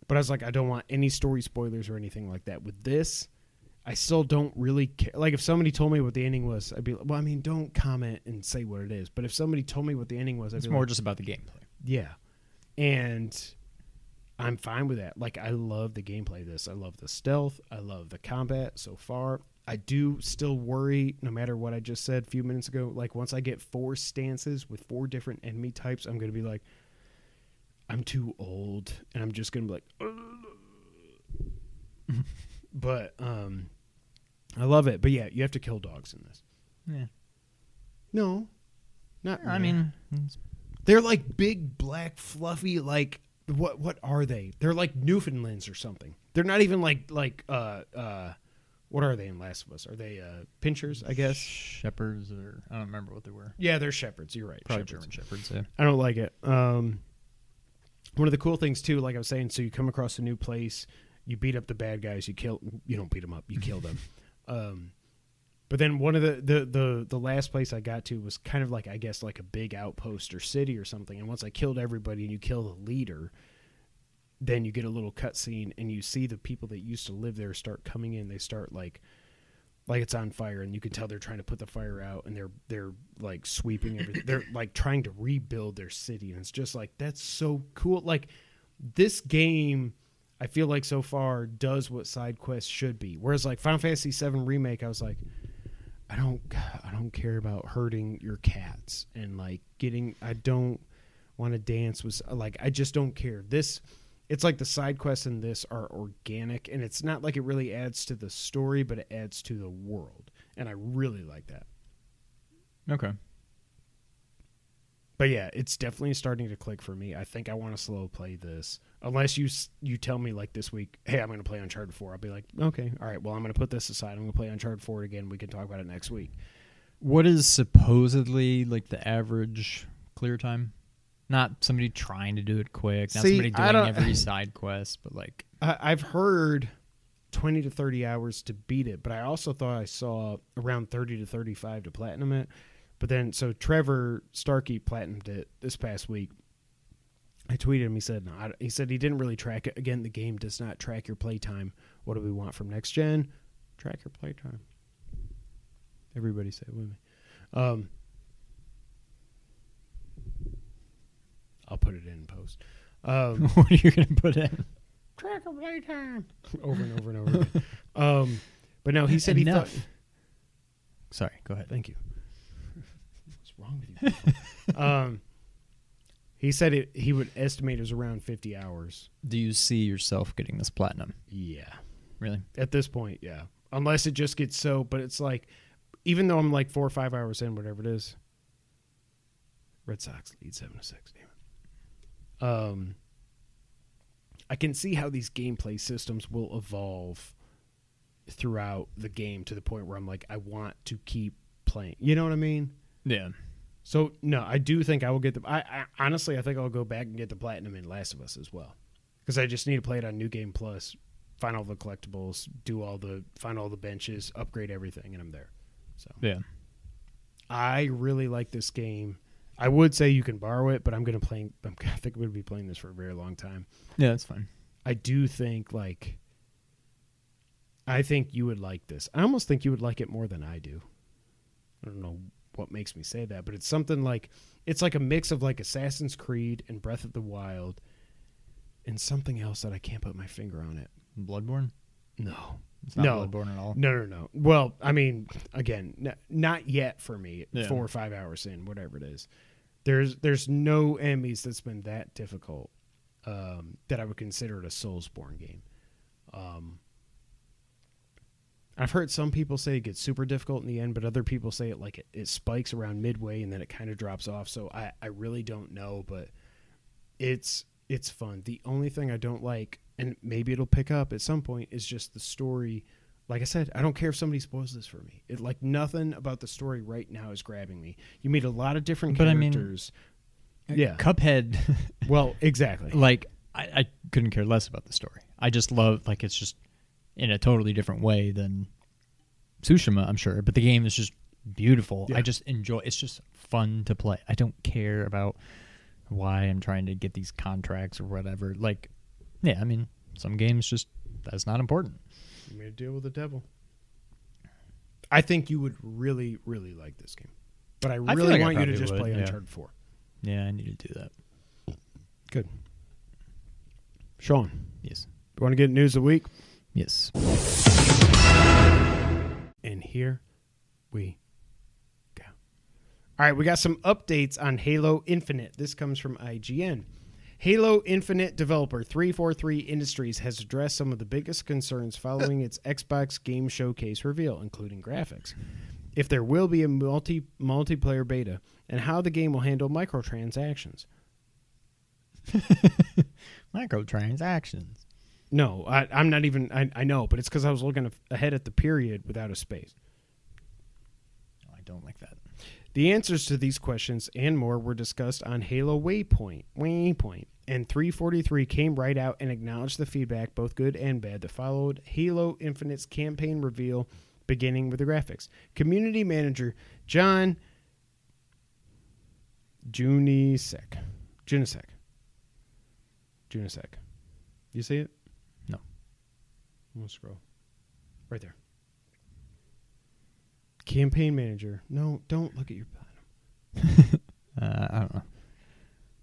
[SPEAKER 2] but I was like, I don't want any story spoilers or anything like that. With this, I still don't really care. Like, if somebody told me what the ending was, I'd be like, well, I mean, don't comment and say what it is. But if somebody told me what the ending was, I'd
[SPEAKER 3] It's
[SPEAKER 2] be
[SPEAKER 3] more
[SPEAKER 2] like,
[SPEAKER 3] just about the gameplay.
[SPEAKER 2] yeah. And I'm fine with that. Like, I love the gameplay of this. I love the stealth. I love the combat so far. I do still worry, no matter what I just said a few minutes ago. Like, once I get four stances with four different enemy types, I'm going to be like, I'm too old. And I'm just going to be like, but um, I love it. But yeah, you have to kill dogs in this.
[SPEAKER 3] Yeah.
[SPEAKER 2] No, not.
[SPEAKER 3] I
[SPEAKER 2] really.
[SPEAKER 3] mean,
[SPEAKER 2] They're like big, black, fluffy. Like what? What are they? They're like Newfoundlands or something. They're not even like like uh uh. What are they in Last of Us? Are they uh pinschers? I guess.
[SPEAKER 3] shepherds or I don't remember what they were.
[SPEAKER 2] Yeah, they're shepherds. You're right.
[SPEAKER 3] Probably
[SPEAKER 2] shepherds.
[SPEAKER 3] German shepherds. Yeah.
[SPEAKER 2] I don't like it. Um, one of the cool things too, like I was saying, so you come across a new place, you beat up the bad guys, you kill. You don't beat them up, you kill them. Um, but then one of the, the the the last place I got to was kind of like I guess like a big outpost or city or something. And once I killed everybody and you kill the leader, then you get a little cutscene and you see the people that used to live there start coming in. They start like like it's on fire and you can tell they're trying to put the fire out and they're they're like sweeping everything they're like trying to rebuild their city. And it's just like that's so cool. Like this game i feel like so far does what side quests should be. Whereas like final fantasy 7 remake i was like i don't i don't care about hurting your cats and like getting i don't want to dance with like i just don't care. This it's like the side quests in this are organic and it's not like it really adds to the story but it adds to the world and i really like that.
[SPEAKER 3] Okay.
[SPEAKER 2] but yeah it's definitely starting to click for me. I think i want to slow play this. Unless you you tell me like this week hey i'm going to play uncharted 4 i'll be like okay all right well i'm going to put this aside. I'm going to play uncharted 4 again. We can talk about it next week.
[SPEAKER 3] What is supposedly like the average clear time? Not somebody trying to do it quick, not
[SPEAKER 2] See,
[SPEAKER 3] somebody doing every side quest, but like
[SPEAKER 2] I, I've heard 20 to 30 hours to beat it, but I also thought I saw around 30 to 35 to platinum it. But then, so Trevor Starkey platinumed it this past week. I tweeted him. He said, no, I, he said he didn't really track it. Again, the game does not track your playtime. What do we want from next gen? Track your playtime. Everybody say it with me. Um, I'll put it in post. Um,
[SPEAKER 3] what are you going to put in?
[SPEAKER 2] track your playtime over and over and over again. Um, but no, he said he
[SPEAKER 3] Enough.
[SPEAKER 2] thought.
[SPEAKER 3] Sorry, go ahead.
[SPEAKER 2] Thank you. What's wrong with you? um, he said it, he would estimate it was around 50 hours.
[SPEAKER 3] Do you see yourself getting this platinum?
[SPEAKER 2] Yeah.
[SPEAKER 3] Really?
[SPEAKER 2] At this point, yeah. Unless it just gets so, but it's like, even though I'm like four or five hours in, whatever it is, Red Sox lead seven to six. Um, I can see how these gameplay systems will evolve throughout the game to the point where I'm like, I want to keep playing. You know what I mean?
[SPEAKER 3] Yeah.
[SPEAKER 2] So no, I do think I will get the. I, I honestly, I think I'll go back and get the platinum in Last of Us as well, because I just need to play it on New Game Plus, find all the collectibles, do all the find all the benches, upgrade everything, and I'm there. So
[SPEAKER 3] Yeah.
[SPEAKER 2] I really like this game. I would say you can borrow it, but I'm gonna play. I'm, I think I'm gonna be playing this for a very long time.
[SPEAKER 3] Yeah, that's fine.
[SPEAKER 2] I do think like. I think you would like this. I almost think you would like it more than I do. I don't know what makes me say that, but it's something like it's like a mix of like Assassin's Creed and Breath of the Wild and something else that I can't put my finger on it.
[SPEAKER 3] Bloodborne?
[SPEAKER 2] No.
[SPEAKER 3] It's not
[SPEAKER 2] No.
[SPEAKER 3] Bloodborne at all.
[SPEAKER 2] No, no, no. Well, I mean, again, n- not yet for me.
[SPEAKER 3] Yeah.
[SPEAKER 2] 4 or 5 hours in, whatever it is. There's there's no enemies that's been that difficult um, that I would consider it a Soulsborne game. Um, I've heard some people say it gets super difficult in the end, but other people say it like it, it spikes around midway and then it kind of drops off. So I, I really don't know, but it's it's fun. The only thing I don't like, and maybe it'll pick up at some point, is just the story. Like I said, I don't care if somebody spoils this for me. It like nothing about the story right now is grabbing me. You meet a lot of different
[SPEAKER 3] But I mean-
[SPEAKER 2] characters. Uh, yeah.
[SPEAKER 3] Cuphead,
[SPEAKER 2] Well, exactly.
[SPEAKER 3] like, I, I couldn't care less about the story. I just love, like, it's just in a totally different way than Tsushima, I'm sure. But the game is just beautiful.
[SPEAKER 2] Yeah.
[SPEAKER 3] I just enjoy It's just fun to play. I don't care about why I'm trying to get these contracts or whatever. Like, yeah, I mean, some games just, that's not important.
[SPEAKER 2] Made a deal with the devil. I think you would really, really like this game. But I
[SPEAKER 3] feel
[SPEAKER 2] really
[SPEAKER 3] like I
[SPEAKER 2] want you to
[SPEAKER 3] probably
[SPEAKER 2] just
[SPEAKER 3] would,
[SPEAKER 2] play
[SPEAKER 3] yeah.
[SPEAKER 2] Uncharted 4.
[SPEAKER 3] Yeah, I need to do that.
[SPEAKER 2] Good. Sean,
[SPEAKER 3] Yes.
[SPEAKER 2] you want to get news of the week?
[SPEAKER 3] Yes.
[SPEAKER 2] And here we go. All right, we got some updates on Halo Infinite. This comes from IGN. Halo Infinite developer 343 Industries has addressed some of the biggest concerns following its Xbox Game Showcase reveal, including graphics. If there will be a multi multiplayer beta, and how the game will handle microtransactions.
[SPEAKER 3] Microtransactions.
[SPEAKER 2] No, I, I'm not even. I, I know, but it's because I was looking ahead at the period without a space.
[SPEAKER 3] Oh, I don't like that.
[SPEAKER 2] The answers to these questions and more were discussed on Halo Waypoint. Waypoint. And 343 came right out and acknowledged the feedback, both good and bad, that followed Halo Infinite's campaign reveal, beginning with the graphics. Community manager John Junyszek. Junisek. Junisek. You see it?
[SPEAKER 3] No.
[SPEAKER 2] I'm gonna scroll. Right there. Campaign manager. No, don't look at your platinum.
[SPEAKER 3] Uh, I don't know.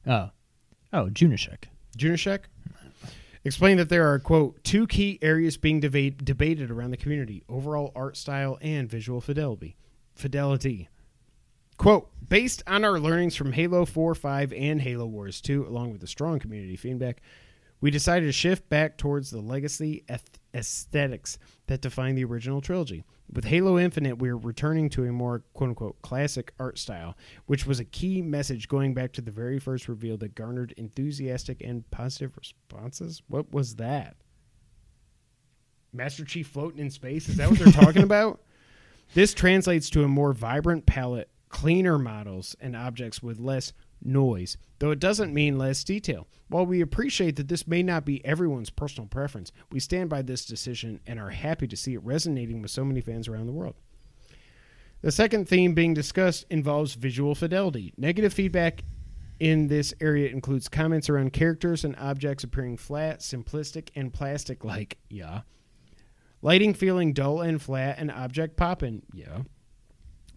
[SPEAKER 3] Oh. Oh, Junishek.
[SPEAKER 2] Junishek explained that there are, quote, two key areas being debate, debated around the community overall art style and visual fidelity. Fidelity. Quote, based on our learnings from Halo 4, 5, and Halo Wars 2, along with the strong community feedback, we decided to shift back towards the legacy aesthetics that define the original trilogy. With Halo Infinite, we're returning to a more quote unquote classic art style, which was a key message going back to the very first reveal that garnered enthusiastic and positive responses. What was that? Master Chief floating in space? Is that what they're talking about? This translates to a more vibrant palette, cleaner models, and objects with less noise, though it doesn't mean less detail. While we appreciate that this may not be everyone's personal preference, we stand by this decision and are happy to see it resonating with so many fans around the world. The second theme being discussed involves visual fidelity. Negative feedback in this area includes comments around characters and objects appearing flat, simplistic, and plastic like, yeah. Lighting feeling dull and flat, and object popping, yeah.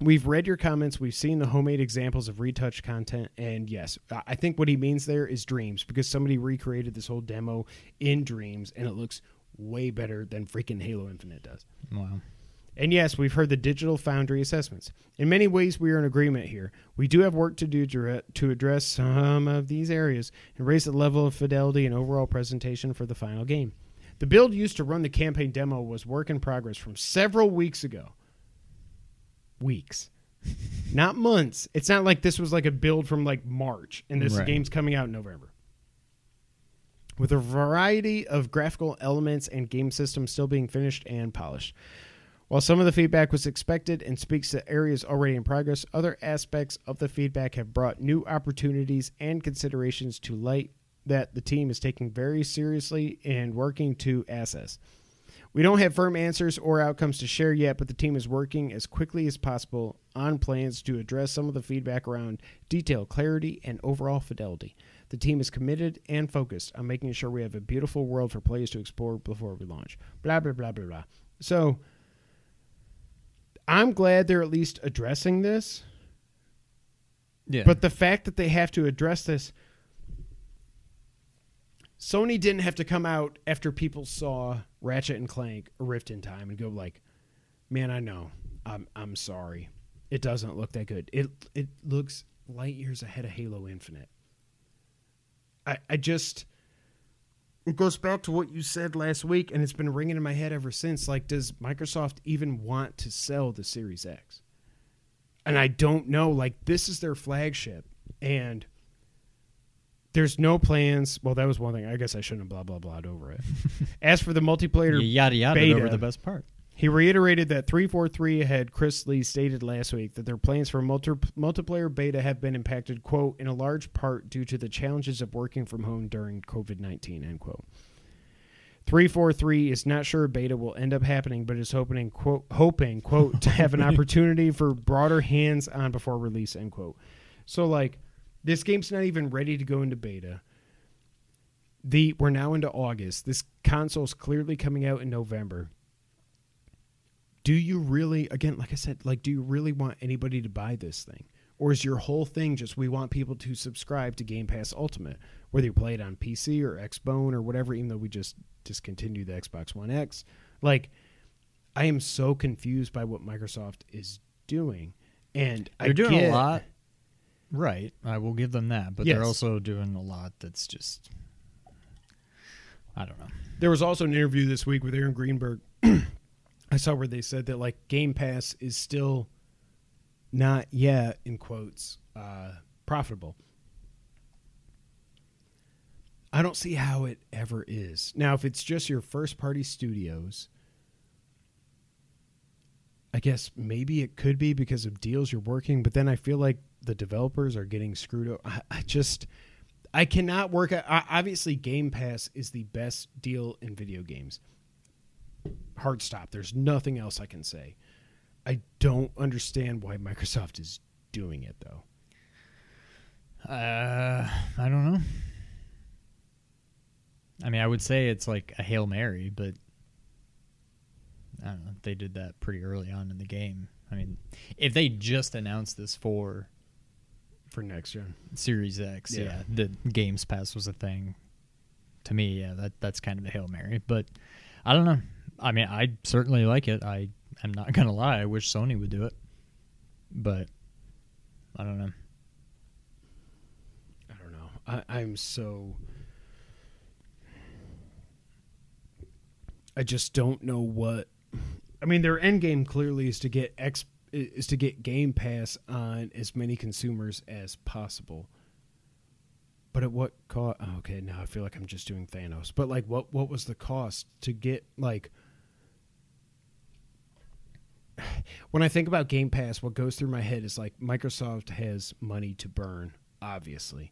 [SPEAKER 2] We've read your comments. We've seen the homemade examples of retouch content. And yes, I- think what he means there is Dreams because somebody recreated this whole demo in Dreams and it looks way better than freaking Halo Infinite does.
[SPEAKER 3] Wow.
[SPEAKER 2] And yes, we've heard the Digital Foundry assessments. In many ways, we are in agreement here. We do have work to do to address some of these areas and raise the level of fidelity and overall presentation for the final game. The build used to run the campaign demo was work in progress from several weeks ago. Weeks. not months. It's not like this was like a build from like March and this
[SPEAKER 3] Right.
[SPEAKER 2] game's coming out in November. With a variety of graphical elements and game systems still being finished and polished. While some of the feedback was expected and speaks to areas already in progress, other aspects of the feedback have brought new opportunities and considerations to light that the team is taking very seriously and working to assess. We don't have firm answers or outcomes to share yet, but the team is working as quickly as possible on plans to address some of the feedback around detail, clarity, and overall fidelity. The team is committed and focused on making sure we have a beautiful world for players to explore before we launch. Blah, blah, blah, blah, blah. So, I'm glad they're at least addressing this,
[SPEAKER 3] Yeah.
[SPEAKER 2] but the fact that they have to address this, Sony didn't have to come out after people saw Ratchet and Clank: Rift in Time and go like, "Man, I know. I'm I'm sorry. It doesn't look that good. It it looks light years ahead of Halo Infinite." I I just it goes back to what you said last week and it's been ringing in my head ever since like does Microsoft even want to sell the Series X? And I don't know like this is their flagship and there's no plans. Well, that was one thing. I guess I shouldn't have blah blah blah over it. As for the multiplayer
[SPEAKER 3] yada yada
[SPEAKER 2] beta.
[SPEAKER 3] over the best part.
[SPEAKER 2] he reiterated that 343 had Chris Lee stated last week that their plans for multi- multiplayer beta have been impacted, quote, in a large part due to the challenges of working from home during COVID 19, end quote. 343 is not sure beta will end up happening, but is hoping, quote, hoping, quote, to have an opportunity for broader hands on before release, end quote. So, like, this game's not even ready to go into beta. The We're now into August. This console's clearly coming out in November do you really again like i said like do you really want anybody to buy this thing or is your whole thing just we want people to subscribe to game pass ultimate whether you play it on pc or xbone or whatever even though we just discontinued the xbox one x like i am so confused by what microsoft is doing and
[SPEAKER 3] They're
[SPEAKER 2] I
[SPEAKER 3] doing
[SPEAKER 2] get-
[SPEAKER 3] a lot. Right. I will give them that. But they're also doing a lot that's just I don't know.
[SPEAKER 2] There was also an interview this week with Aaron Greenberg. I saw where they said that like Game Pass is still not yet in quotes uh, profitable. I don't see how it ever is. Now, if it's just your first party studios, I guess maybe it could be because of deals you're working, but then I feel like the developers are getting screwed up. I, I just I cannot work out. Obviously, Game Pass is the best deal in video games. Hard stop. There's nothing else I can say. I don't understand why Microsoft is doing it though.
[SPEAKER 3] Uh, I don't know. I mean, I would say it's like a hail mary, but I don't know. They did that pretty early on in the game. I mean, if they just announced this for
[SPEAKER 2] For next gen,
[SPEAKER 3] Series X, yeah,
[SPEAKER 2] Yeah.
[SPEAKER 3] the Games Pass was a thing. To me, yeah, that that's kind of a hail mary. But I don't know. I mean, I certainly like it. I am not gonna lie. I wish Sony would do it, but I don't know.
[SPEAKER 2] I don't know. I, I'm so. I just don't know what. I mean, their end game clearly is to get X is to get Game Pass on as many consumers as possible. But at what cost? Oh, okay, now I feel like I'm just doing Thanos. But like, what what was the cost to get like? When I think about Game Pass, what goes through my head is like Microsoft has money to burn, obviously,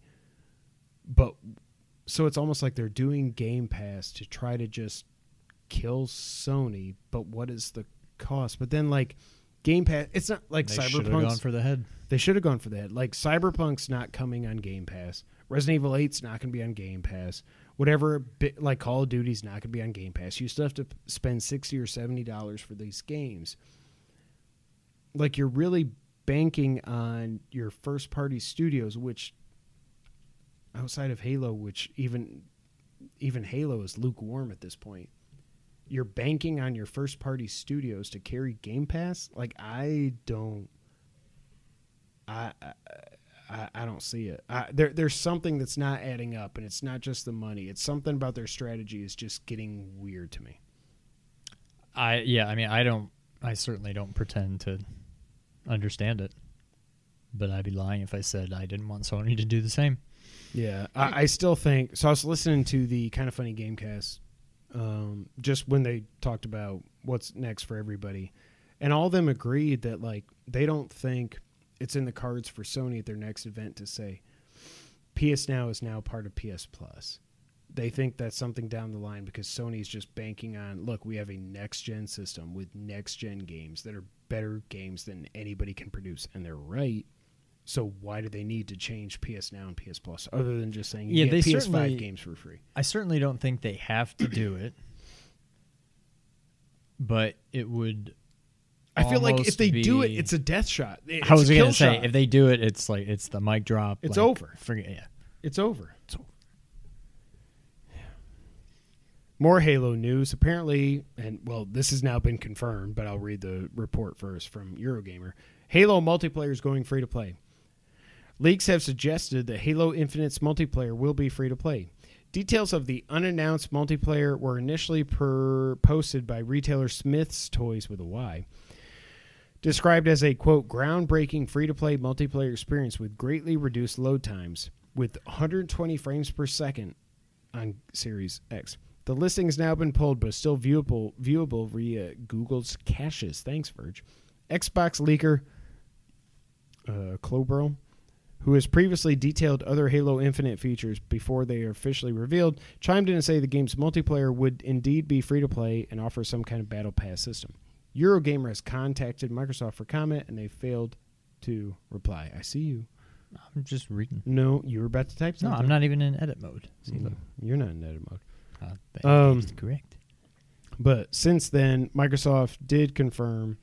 [SPEAKER 2] but so it's almost like they're doing Game Pass to try to just kill Sony. But what is the cost? But then like Game Pass. It's not like
[SPEAKER 3] They should have gone for the head.
[SPEAKER 2] They should have gone for that. Like Cyberpunk's not coming on Game Pass. Resident Evil 8's not going to be on Game Pass. Whatever, bit, like Call of Duty's not going to be on Game Pass. You still have to spend sixty or seventy dollars for these games. Like you're really banking on your first party studios, which outside of Halo, which even even Halo is lukewarm at this point. You're banking on your first party studios to carry Game Pass. Like I don't. I, I I, don't see it. I, there, there's something that's not adding up, and it's not just the money. It's something about their strategy is just getting weird to me.
[SPEAKER 3] I yeah, I mean, I don't. I certainly don't pretend to understand it, but I'd be lying if I said I didn't want Sony to do the same.
[SPEAKER 2] Yeah, I, I still think. So I was listening to the kind of funny GameCast, um, just when they talked about what's next for everybody, and all of them agreed that like they don't think it's in the cards for Sony at their next event to say PS Now is now part of PS Plus. They think that's something down the line because Sony's just banking on look, we have a next gen system with next gen games that are better games than anybody can produce, and they're right. So why do they need to change PS Now and PS Plus other than just saying you
[SPEAKER 3] Yeah,
[SPEAKER 2] get
[SPEAKER 3] they
[SPEAKER 2] PS5 games for free?
[SPEAKER 3] I certainly don't think they have to do it, but it would.
[SPEAKER 2] I feel like if they do it, it's a death shot. It's
[SPEAKER 3] I was gonna say
[SPEAKER 2] shot.
[SPEAKER 3] if they do it, it's like it's the mic drop.
[SPEAKER 2] It's
[SPEAKER 3] like,
[SPEAKER 2] over.
[SPEAKER 3] Forget yeah.
[SPEAKER 2] It's over. It's over. More Halo news. Apparently, and well, this has now been confirmed, but I'll read the report first from Eurogamer. Halo multiplayer is going free to play. Leaks have suggested that Halo Infinite's multiplayer will be free to play. Details of the unannounced multiplayer were initially per- posted by retailer Smith's Toys with a Y. Described as a quote groundbreaking free to play multiplayer experience with greatly reduced load times with 120 frames per second on Series X. The listing has now been pulled, but still viewable viewable via Google's caches. Thanks, Verge. Xbox leaker uh, Klobrille, who has previously detailed other Halo Infinite features before they are officially revealed, chimed in to say the game's multiplayer would indeed be free to play and offer some kind of battle pass system. Eurogamer has contacted Microsoft for comment, and they failed to reply. I see you.
[SPEAKER 3] I'm just reading.
[SPEAKER 2] No, you were about to type something. No.
[SPEAKER 3] I'm not even in edit mode. Look.
[SPEAKER 2] you're not in edit mode.
[SPEAKER 3] Uh, that
[SPEAKER 2] Um,
[SPEAKER 3] correct.
[SPEAKER 2] But since then, Microsoft did confirm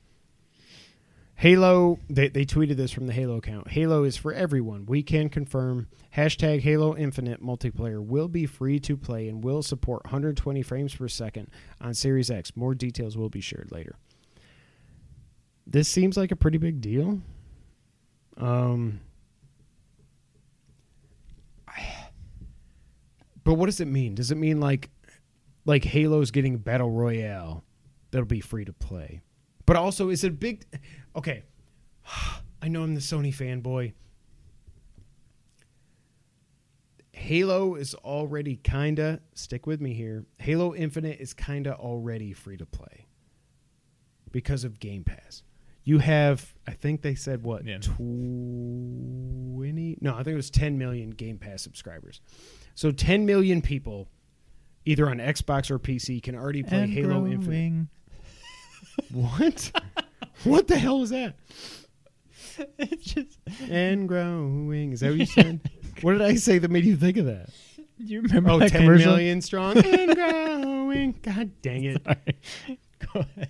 [SPEAKER 2] Halo. They, they tweeted this from the Halo account. Halo is for everyone. We can confirm hashtag Halo Infinite multiplayer will be free to play and will support 120 frames per second on Series X. More details will be shared later. This seems like a pretty big deal. Um, but what does it mean? Does it mean like like Halo's getting battle royale that'll be free to play. But also, is it big? Okay, I know I'm the Sony fanboy. Halo is already kinda stick with me here. Halo Infinite is kinda already free to play because of Game Pass. You have, I think they said what
[SPEAKER 3] Yeah.
[SPEAKER 2] twenty? No, I think it was ten million Game Pass subscribers. So ten million people, either on Xbox or PC, can already play
[SPEAKER 3] And
[SPEAKER 2] Halo Infinite. What? what the hell is that?
[SPEAKER 3] It's just.
[SPEAKER 2] And growing. Is that what you said? what did I say that made you think of that?
[SPEAKER 3] Do you remember
[SPEAKER 2] Oh,
[SPEAKER 3] that
[SPEAKER 2] 10
[SPEAKER 3] commercial?
[SPEAKER 2] million strong and growing. God dang it.
[SPEAKER 3] Sorry. Go ahead.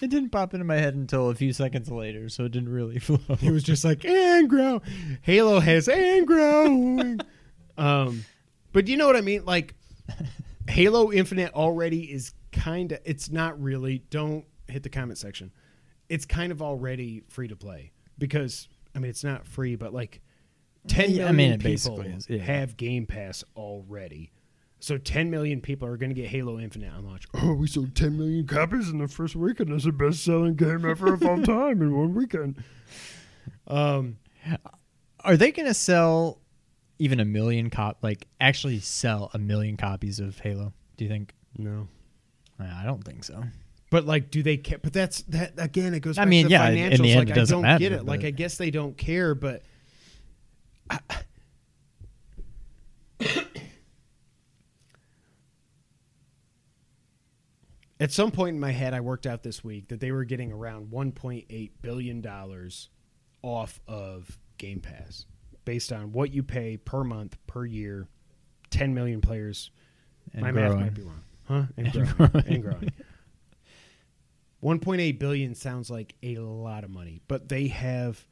[SPEAKER 3] It didn't pop into my head until a few seconds later, so it didn't really flow.
[SPEAKER 2] It was just like, and grow. Halo has and growing. um, but you know what I mean? Like, Halo Infinite already is kind of, it's not really, don't hit the comment section. It's kind of already free to play because, I mean, it's not free, but like 10
[SPEAKER 3] Yeah, I mean,
[SPEAKER 2] people
[SPEAKER 3] yeah.
[SPEAKER 2] have Game Pass already. So 10 million people are going to get Halo Infinite on launch. Oh, we sold 10 million copies in the first weekend. That's the best selling game ever of all time in one weekend. Um,
[SPEAKER 3] Are they going to sell even a million cop? Like actually sell a million copies of Halo? Do you think?
[SPEAKER 2] no.
[SPEAKER 3] I don't think so.
[SPEAKER 2] But like, do they care? But that's that again. It goes.
[SPEAKER 3] I
[SPEAKER 2] Back
[SPEAKER 3] mean,
[SPEAKER 2] to the
[SPEAKER 3] yeah, in
[SPEAKER 2] financials.
[SPEAKER 3] the end,
[SPEAKER 2] like,
[SPEAKER 3] it
[SPEAKER 2] I
[SPEAKER 3] doesn't
[SPEAKER 2] don't
[SPEAKER 3] matter,
[SPEAKER 2] get it. Like, I guess they don't care, but At some point in my head, I worked out this week that they were getting around 1.8 billion dollars off of Game Pass, based on what you pay per month per year. 10 million players.
[SPEAKER 3] And
[SPEAKER 2] my
[SPEAKER 3] growing.
[SPEAKER 2] math might be wrong, huh? And,
[SPEAKER 3] And
[SPEAKER 2] growing.
[SPEAKER 3] growing.
[SPEAKER 2] and growing. 1.8 billion sounds like a lot of money, but they have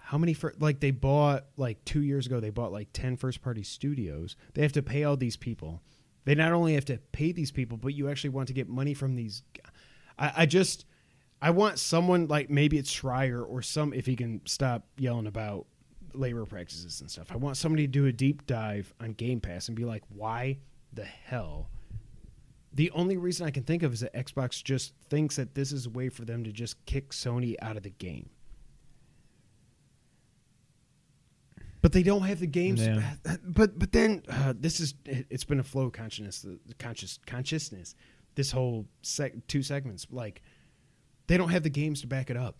[SPEAKER 2] how many for like they bought like 2 years ago they bought like 10 first party studios. They have to pay all these people. They not only have to pay these people, but you actually want to get money from these I, I just I want someone like maybe it's Schreier or some if he can stop yelling about labor practices and stuff. I want somebody to do a deep dive on Game Pass and be like, why the hell? The only reason I can think of is that Xbox just thinks that this is a way for them to just kick Sony out of the game. But they don't have the games.
[SPEAKER 3] Yeah.
[SPEAKER 2] But but then uh, this is it- it's been a flow of consciousness, the conscious consciousness. This whole sec, two segments, like they don't have the games to back it up.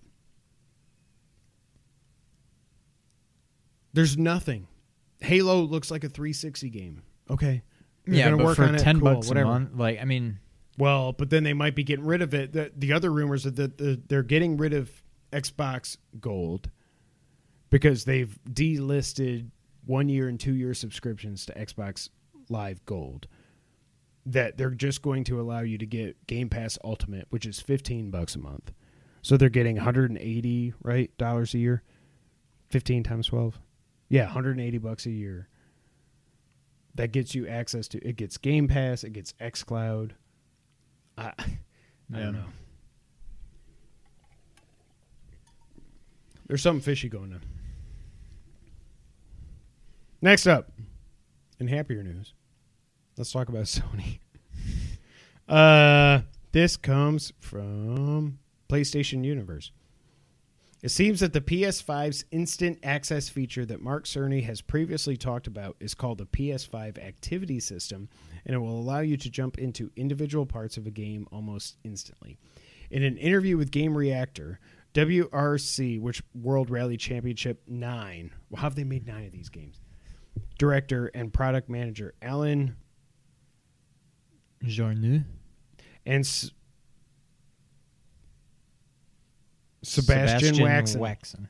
[SPEAKER 2] There's nothing. Halo looks like a 360 game. Okay. They're
[SPEAKER 3] yeah,
[SPEAKER 2] gonna
[SPEAKER 3] but
[SPEAKER 2] work
[SPEAKER 3] for
[SPEAKER 2] on it,
[SPEAKER 3] ten
[SPEAKER 2] cool,
[SPEAKER 3] bucks
[SPEAKER 2] whatever.
[SPEAKER 3] a month, like I mean,
[SPEAKER 2] Well, but then they might be getting rid of it. The, the other rumors are that the, they're getting rid of Xbox Gold because they've delisted one year and two year subscriptions to Xbox Live Gold. That they're just going to allow you to get Game Pass Ultimate, which is fifteen bucks a month. So they're getting 180 right dollars a year, fifteen times twelve. Yeah, 180 bucks a year. That gets you access to it. Gets Game Pass. It gets XCloud. I, I
[SPEAKER 3] Yeah.
[SPEAKER 2] don't know. There's something fishy going on. Next up, in happier news, let's talk about Sony. uh, this comes from PlayStation Universe. It seems that the PS5's instant access feature that Mark Cerny has previously talked about is called the PS5 Activity System, and it will allow you to jump into individual parts of a game almost instantly. In an interview with Game Reactor, WRC, which World Rally Championship 9, well, how have they made nine of these games? Director and product manager Alan
[SPEAKER 3] Journeux.
[SPEAKER 2] and S- Sebastian, Waxon
[SPEAKER 3] Waxon.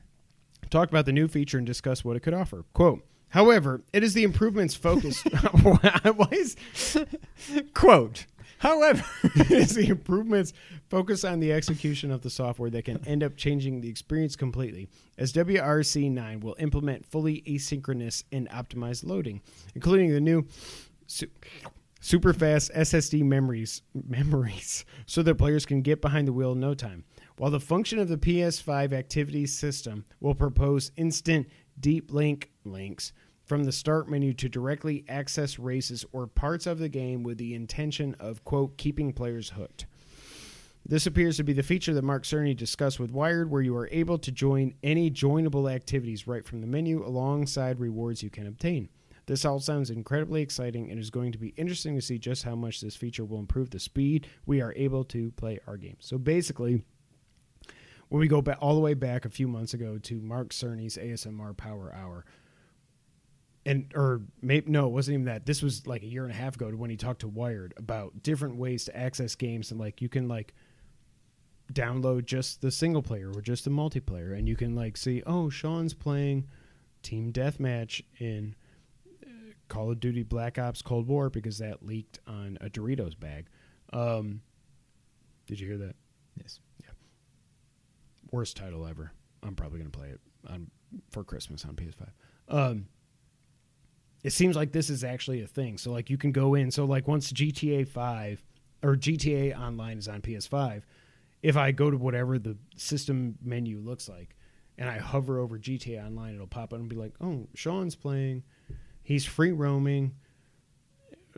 [SPEAKER 2] talked about the new feature and discuss what it could offer. Quote, however, it is the improvements focused. Why is
[SPEAKER 3] Quote. However,
[SPEAKER 2] it is the improvements focus on the execution of the software that can end up changing the experience completely, as WRC9 will implement fully asynchronous and optimized loading, including the new su- super fast SSD memories memories so that players can get behind the wheel in no time. While the function of the PS5 activity system will propose instant deep link links from the start menu to directly access races or parts of the game with the intention of quote keeping players hooked. This appears to be the feature that Mark Cerny discussed with Wired, where you are able to join any joinable activities right from the menu alongside rewards you can obtain. This all sounds incredibly exciting and is going to be interesting to see just how much this feature will improve the speed we are able to play our games. So basically, when we go back all the way back a few months ago to Mark Cerny's ASMR Power Hour, and or maybe no, it wasn't even that. This was like a year and a half ago when he talked to Wired about different ways to access games and like you can like download just the single player or just the multiplayer and you can like see oh Sean's playing team deathmatch in uh, Call of Duty Black Ops Cold War because that leaked on a Doritos bag. Um, did you hear that?
[SPEAKER 3] yes.
[SPEAKER 2] Worst title ever. I'm probably to play it on for Christmas on PS5. Um, it seems like this is actually a thing. So like you can go in. So like once GTA 5 or GTA Online is on PS5, if I go to whatever the system menu looks like, and I hover over GTA Online, it'll pop up and be like, "Oh, Sean's playing. He's free roaming,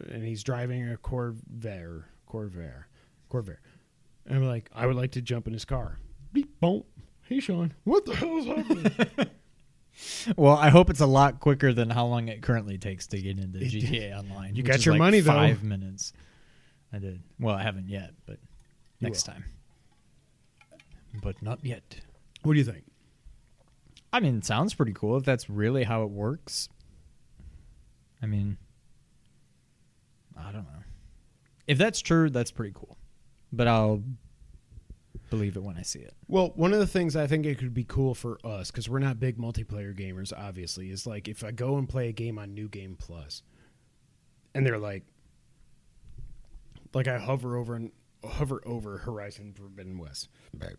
[SPEAKER 2] and he's driving a Corvair, Corvair, Corvair." And I'm like, "I would like to jump in his car." Beep, boom. Hey, Sean, what the hell is happening?
[SPEAKER 3] Well, I hope it's a lot quicker than how long it currently takes to get into
[SPEAKER 2] It-
[SPEAKER 3] GTA Online.
[SPEAKER 2] You got your
[SPEAKER 3] like
[SPEAKER 2] money, though.
[SPEAKER 3] Five minutes. I did. Well, I haven't yet, but
[SPEAKER 2] You
[SPEAKER 3] next
[SPEAKER 2] will.
[SPEAKER 3] time. But not yet.
[SPEAKER 2] what do you think?
[SPEAKER 3] I mean, it sounds pretty cool if that's really how it works. I mean, I don't know. If that's true, that's pretty cool. But I'll believe it when I see it.
[SPEAKER 2] Well, one of the things I think it could be cool for us because we're not big multiplayer gamers, obviously, is like if I go and play a game on New Game Plus, and they're like, like I hover over and hover over Horizon Forbidden West, right?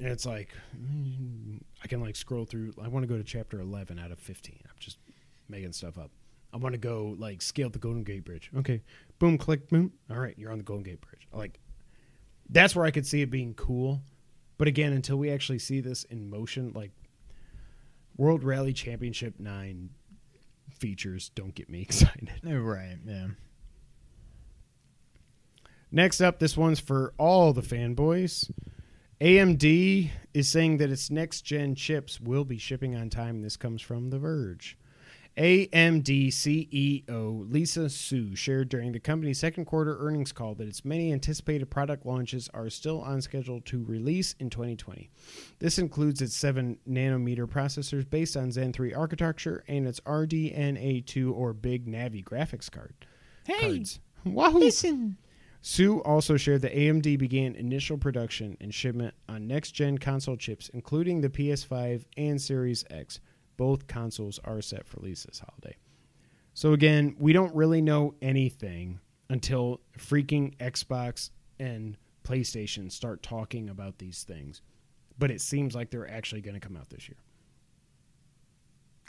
[SPEAKER 2] and it's like I can like scroll through. I want to go to chapter eleven out of fifteen. I'm just making stuff up. I want to go like scale the Golden Gate Bridge. Okay, boom, click, boom. All right, you're on the Golden Gate Bridge. Like that's where I could see it being cool. But again, until we actually see this in motion, like World Rally Championship 9 features don't get me excited.
[SPEAKER 3] Right, yeah.
[SPEAKER 2] Next up, this one's for all the fanboys. AMD is saying that its next gen chips will be shipping on time. This comes from The Verge. AMD CEO Lisa Su shared during the company's second quarter earnings call that its many anticipated product launches are still on schedule to release in 2020. This includes its 7 nanometer processors based on Zen 3 architecture and its RDNA2 or Big Navi graphics card. cards. Wahoo!
[SPEAKER 3] Listen.
[SPEAKER 2] Su also shared that AMD began initial production and shipment on next gen console chips, including the PS5 and Series X. Both consoles are set for release this holiday. So, again, we don't really know anything until freaking Xbox and PlayStation start talking about these things. But it seems like they're actually going to come out this year.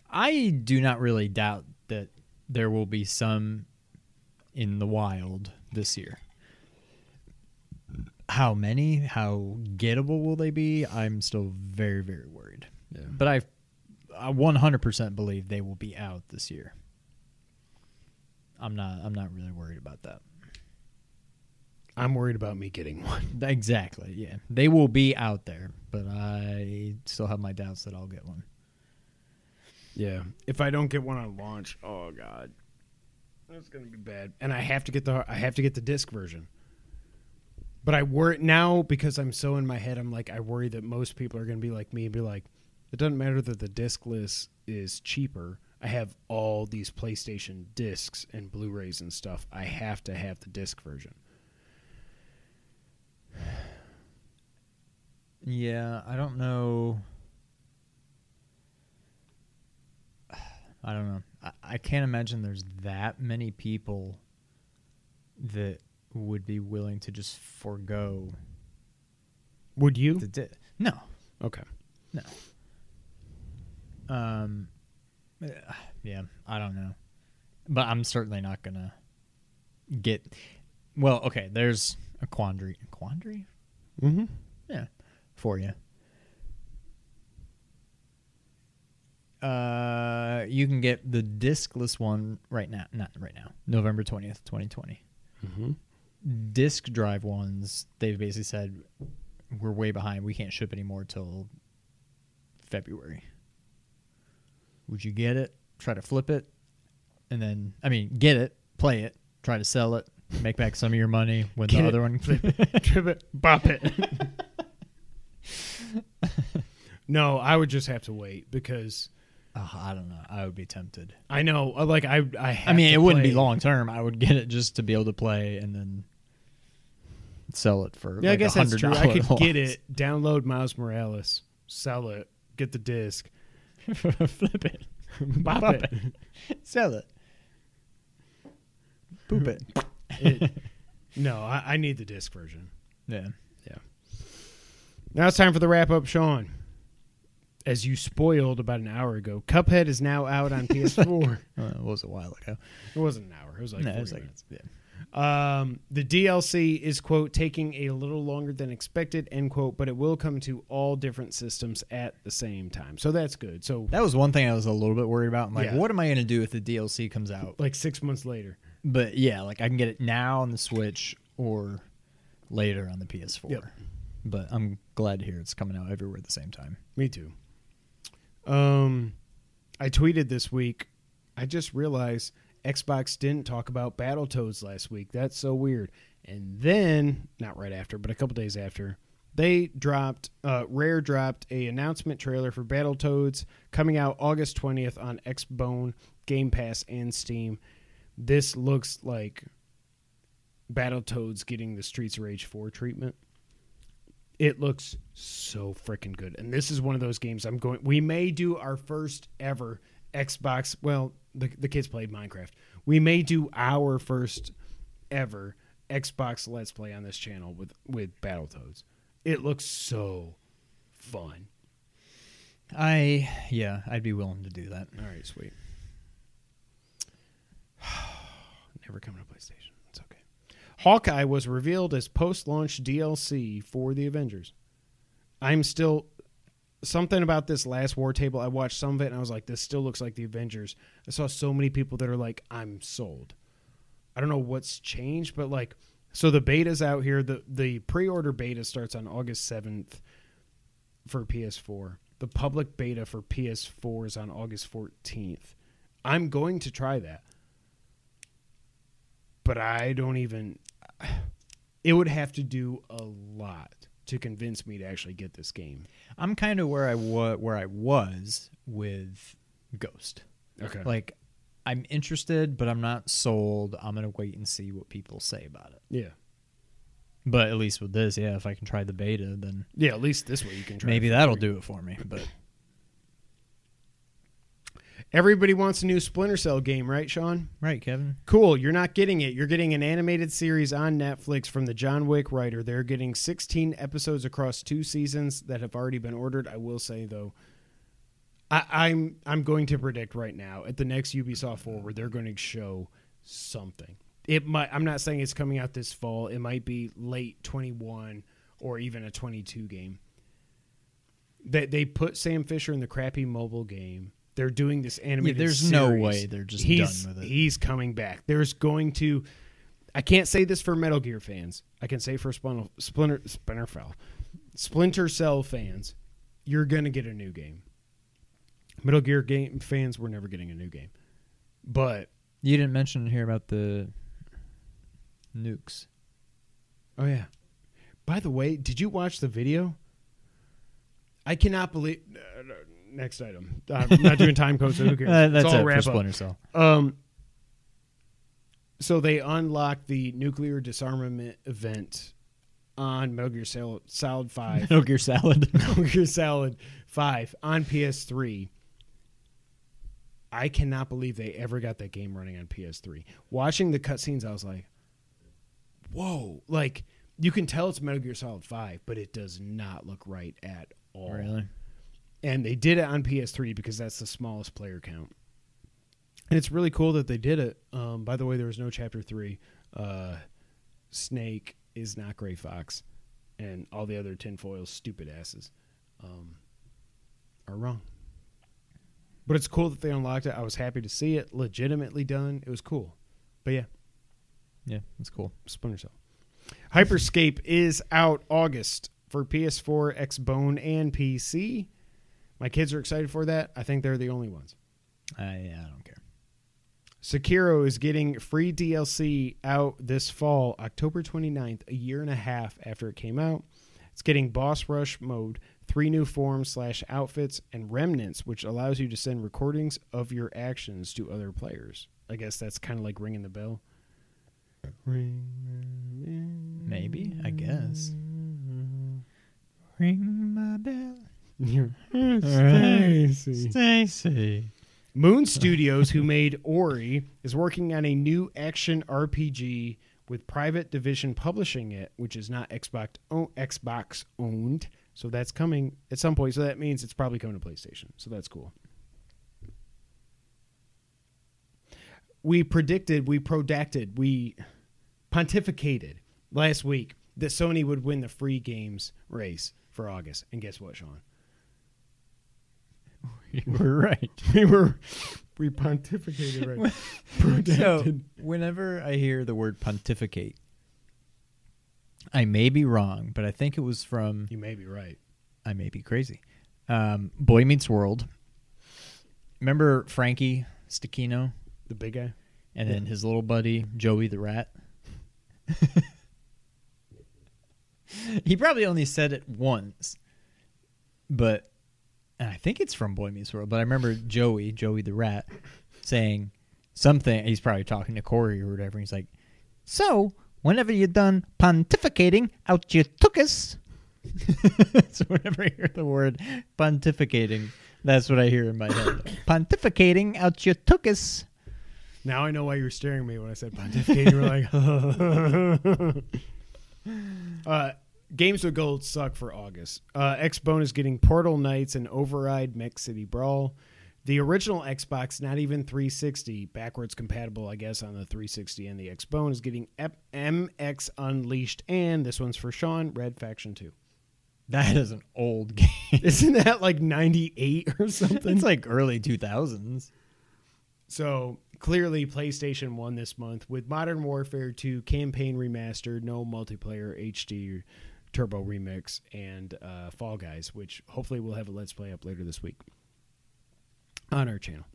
[SPEAKER 3] I do not really doubt that there will be some in the wild this year. How many? How gettable will they be? I'm still very, very worried.
[SPEAKER 2] Yeah.
[SPEAKER 3] But I, I 100% believe they will be out this year. I'm not. I'm not really worried about that.
[SPEAKER 2] I'm worried about me getting one.
[SPEAKER 3] Exactly. Yeah, they will be out there, but I still have my doubts that I'll get one.
[SPEAKER 2] Yeah. If I don't get one on launch, oh god, that's gonna be bad. And I have to get the I have to get the disc version. But I worry now because I'm so in my head. I'm like I worry that most people are gonna be like me and be like, it doesn't matter that the discless is cheaper. I have all these PlayStation discs and Blu-rays and stuff. I have to have the disc version.
[SPEAKER 3] Yeah, I don't know. I don't know. I, I can't imagine there's that many people that would be willing to just forego
[SPEAKER 2] Would you?
[SPEAKER 3] di- no
[SPEAKER 2] Okay.
[SPEAKER 3] no um yeah i don't know. But i'm certainly not gonna get well okay there's a quandary quandary?
[SPEAKER 2] Mm-hmm.
[SPEAKER 3] yeah for you uh you can get the discless one right now not right now november 20th 2020
[SPEAKER 2] Mm-hmm.
[SPEAKER 3] disk drive ones they've basically said we're way behind we can't ship anymore till february would you get it? Try to flip it. And then i mean get it play it try to sell it make back some of your money when
[SPEAKER 2] Get
[SPEAKER 3] the
[SPEAKER 2] it,
[SPEAKER 3] other one
[SPEAKER 2] flip it, trip it, bop it. no, I would just have to wait because
[SPEAKER 3] Oh, i don't know. I would be tempted.
[SPEAKER 2] I know, uh, like I, I. Have
[SPEAKER 3] i mean it wouldn't be long term i would get it just to be able to play and then sell it for
[SPEAKER 2] Yeah,
[SPEAKER 3] like
[SPEAKER 2] I guess that's
[SPEAKER 3] $100
[SPEAKER 2] true. I could get it, download Miles Morales, sell it, get the disc,
[SPEAKER 3] flip it
[SPEAKER 2] bop,
[SPEAKER 3] Bop
[SPEAKER 2] it.
[SPEAKER 3] sell it poop it
[SPEAKER 2] It- No, I, I need the disc version.
[SPEAKER 3] yeah Yeah.
[SPEAKER 2] Now it's time for the wrap up, Sean. As you spoiled about an hour ago, Cuphead is now out on PS4.
[SPEAKER 3] Uh, it was a while ago.
[SPEAKER 2] it wasn't an hour; it was like
[SPEAKER 3] no,
[SPEAKER 2] 40
[SPEAKER 3] it was like,
[SPEAKER 2] minutes.
[SPEAKER 3] yeah.
[SPEAKER 2] Um, the DLC is quote taking a little longer than expected end quote, but it will come to all different systems at the same time. So that's good. So
[SPEAKER 3] That was one thing I was a little bit worried about. I'm like,
[SPEAKER 2] Yeah.
[SPEAKER 3] what am I going to do if the DLC comes out?
[SPEAKER 2] like six months later.
[SPEAKER 3] But yeah, like I can get it now on the Switch or later on the PS4.
[SPEAKER 2] Yep.
[SPEAKER 3] But I'm glad to hear it's coming out everywhere at the same time.
[SPEAKER 2] Me too. Um, I tweeted this week. I just realized Xbox didn't talk about Battletoads last week. That's so weird. And then, not right after, but a couple days after, they dropped. Uh, Rare dropped a announcement trailer for Battletoads coming out August twentieth on Xbone, Game Pass, and Steam. This looks like Battletoads getting the Streets of Rage 4 treatment. It looks so freaking good. And this is one of those games I'm going we may do our first ever Xbox, well, the the kids played Minecraft. We may do our first ever Xbox Let's Play on this channel with with Battletoads. It looks so fun.
[SPEAKER 3] I yeah, I'd be willing to do that.
[SPEAKER 2] All right, sweet. Never coming to PlayStation. It's okay. Hawkeye was revealed as post-launch DLC for the Avengers. I'm still something about this last war table. I watched some of it and I was like, this still looks like the Avengers. I saw so many people that are like, I'm sold. I don't know what's changed, but like, so the beta's out here. The the pre-order beta starts on August seventh for PS4. The public beta for PS4 is on August 14th. I'm going to try that. But I don't even it would have to do a lot to convince me to actually get this game.
[SPEAKER 3] I'm kind of where I wa- where I was with Ghost.
[SPEAKER 2] Okay.
[SPEAKER 3] Like I'm interested, but I'm not sold. I'm gonna wait and see what people say about it.
[SPEAKER 2] yeah.
[SPEAKER 3] But at least with this, yeah, if I can try the beta, then
[SPEAKER 2] Yeah, at least this way you can try.
[SPEAKER 3] maybe that'll do it for me. But
[SPEAKER 2] Everybody wants a new Splinter Cell game, right, Sean?
[SPEAKER 3] right, Kevin.
[SPEAKER 2] Cool. You're not getting it. You're getting an animated series on Netflix from the John Wick writer. They're getting 16 episodes across two seasons that have already been ordered. I will say though, I, I'm I'm going to predict right now at the next Ubisoft Forward they're going to show something. It might. I'm not saying it's coming out this fall. It might be late 21 or even a 22 game. They they put Sam Fisher in the crappy mobile game. They're doing this animated.
[SPEAKER 3] there's no way they're just
[SPEAKER 2] he's,
[SPEAKER 3] done with it.
[SPEAKER 2] He's coming back. There's going to. I can't say this for Metal Gear fans. I can say for Splinter Splinter Splinter Cell, Splinter Cell fans, you're gonna get a new game. Metal Gear game fans, we're never getting a new game. But
[SPEAKER 3] You didn't mention here about the nukes.
[SPEAKER 2] oh yeah. By the way, did you watch the video? I cannot believe. Next item. I'm not doing time codes, so who cares?
[SPEAKER 3] Uh,
[SPEAKER 2] It's
[SPEAKER 3] that's
[SPEAKER 2] all
[SPEAKER 3] it for
[SPEAKER 2] wrap up.
[SPEAKER 3] Splinter Cell.
[SPEAKER 2] Um, so they unlocked the nuclear disarmament event on Metal Gear Sol- Solid Five,
[SPEAKER 3] Metal Gear Salad.
[SPEAKER 2] Metal Gear Solid Five on PS3. I cannot believe they ever got that game running on PS3. Watching the cutscenes, I was like, "Whoa!" Like you can tell it's Metal Gear Solid Five, but it does not look right at all
[SPEAKER 3] really?
[SPEAKER 2] And they did it on PS3 because that's the smallest player count. And it's really cool that they did it. Um, by the way, there was no chapter three. Uh, Snake is not Gray Fox, and all the other tinfoil stupid asses um, are wrong. But it's cool that they unlocked it. I was happy to see it legitimately done. It was cool. But yeah,
[SPEAKER 3] Yeah, that's cool.
[SPEAKER 2] Splinter Cell. Hyperscape is out August for PS4, Xbone, and PC. My kids are excited for that. I think they're the only ones.
[SPEAKER 3] I, I don't care.
[SPEAKER 2] Sekiro is getting free DLC out this fall, October 29th, a year and a half after it came out. It's getting boss rush mode, three new forms slash outfits, and remnants, which allows you to send recordings of your actions to other players. I guess that's kind of like ringing the bell.
[SPEAKER 3] Maybe, I guess. Ring my bell, Mm,
[SPEAKER 2] Stacy.
[SPEAKER 3] Stacy.
[SPEAKER 2] Moon Studios, who made Ori, is working on a new action RPG with Private Division publishing it, which is not Xbox o- Xbox owned. So that's coming at some point. So that means it's probably coming to PlayStation. So that's cool. We predicted, we prodacted, we pontificated last week that Sony would win the free games race for August. And guess what, Sean?
[SPEAKER 3] You were right.
[SPEAKER 2] We were we pontificated right.
[SPEAKER 3] So, whenever I hear the word pontificate, I may be wrong, but I think it was from
[SPEAKER 2] you may be right.
[SPEAKER 3] I may be crazy. Um, Boy Meets World. Remember Frankie Stechino
[SPEAKER 2] The big guy.
[SPEAKER 3] and then his little buddy Joey the rat? he probably only said it once, but and I think it's from Boy Meets World. But I remember Joey, Joey the rat, saying something. He's probably talking to Cory or whatever. He's like, "So, whenever you're done pontificating out your tuchus. so whenever I hear the word pontificating, that's what I hear in my head. pontificating out your tuchus.
[SPEAKER 2] Now I know why you were staring at me when I said pontificating. You were like, uh, games with gold suck for August. Uh, Xbone is getting Portal Knights and Override Mech City Brawl. The original Xbox, not even 360, backwards compatible, I guess, on the 360 and the Xbone, is getting Ep- MX Unleashed, and this one's for Sean, Red Faction 2.
[SPEAKER 3] That is an old game.
[SPEAKER 2] Isn't that like 98 or something?
[SPEAKER 3] it's like early 2000s.
[SPEAKER 2] So clearly, PlayStation won this month with Modern Warfare 2 campaign remastered, no multiplayer HD turbo remix, and uh, Fall Guys, which hopefully we'll have a Let's Play up later this week on our channel.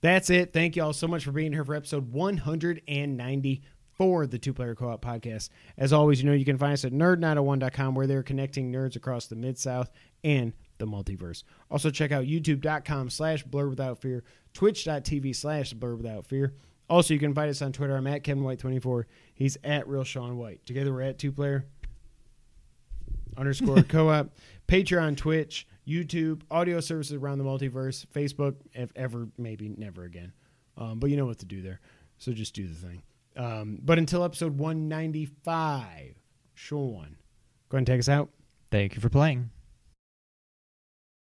[SPEAKER 2] That's it. Thank you all so much for being here for episode 194 of the Two Player Co op podcast. As always, you know you can find us at nerd901.com where they're connecting nerds across the Mid South and the multiverse. Also, check out youtube.com slash blur without fear, twitch.tv slash blur without fear. Also, you can find us on Twitter. I'm at Kevin White24. He's at Real Sean White. Together, we're at Two Player underscore co op, Patreon, Twitch, YouTube, audio services around the multiverse, Facebook, if ever, maybe never again. Um, but you know what to do there. So just do the thing. Um, but until episode 195, Sean, go ahead and take us out.
[SPEAKER 3] Thank you for playing.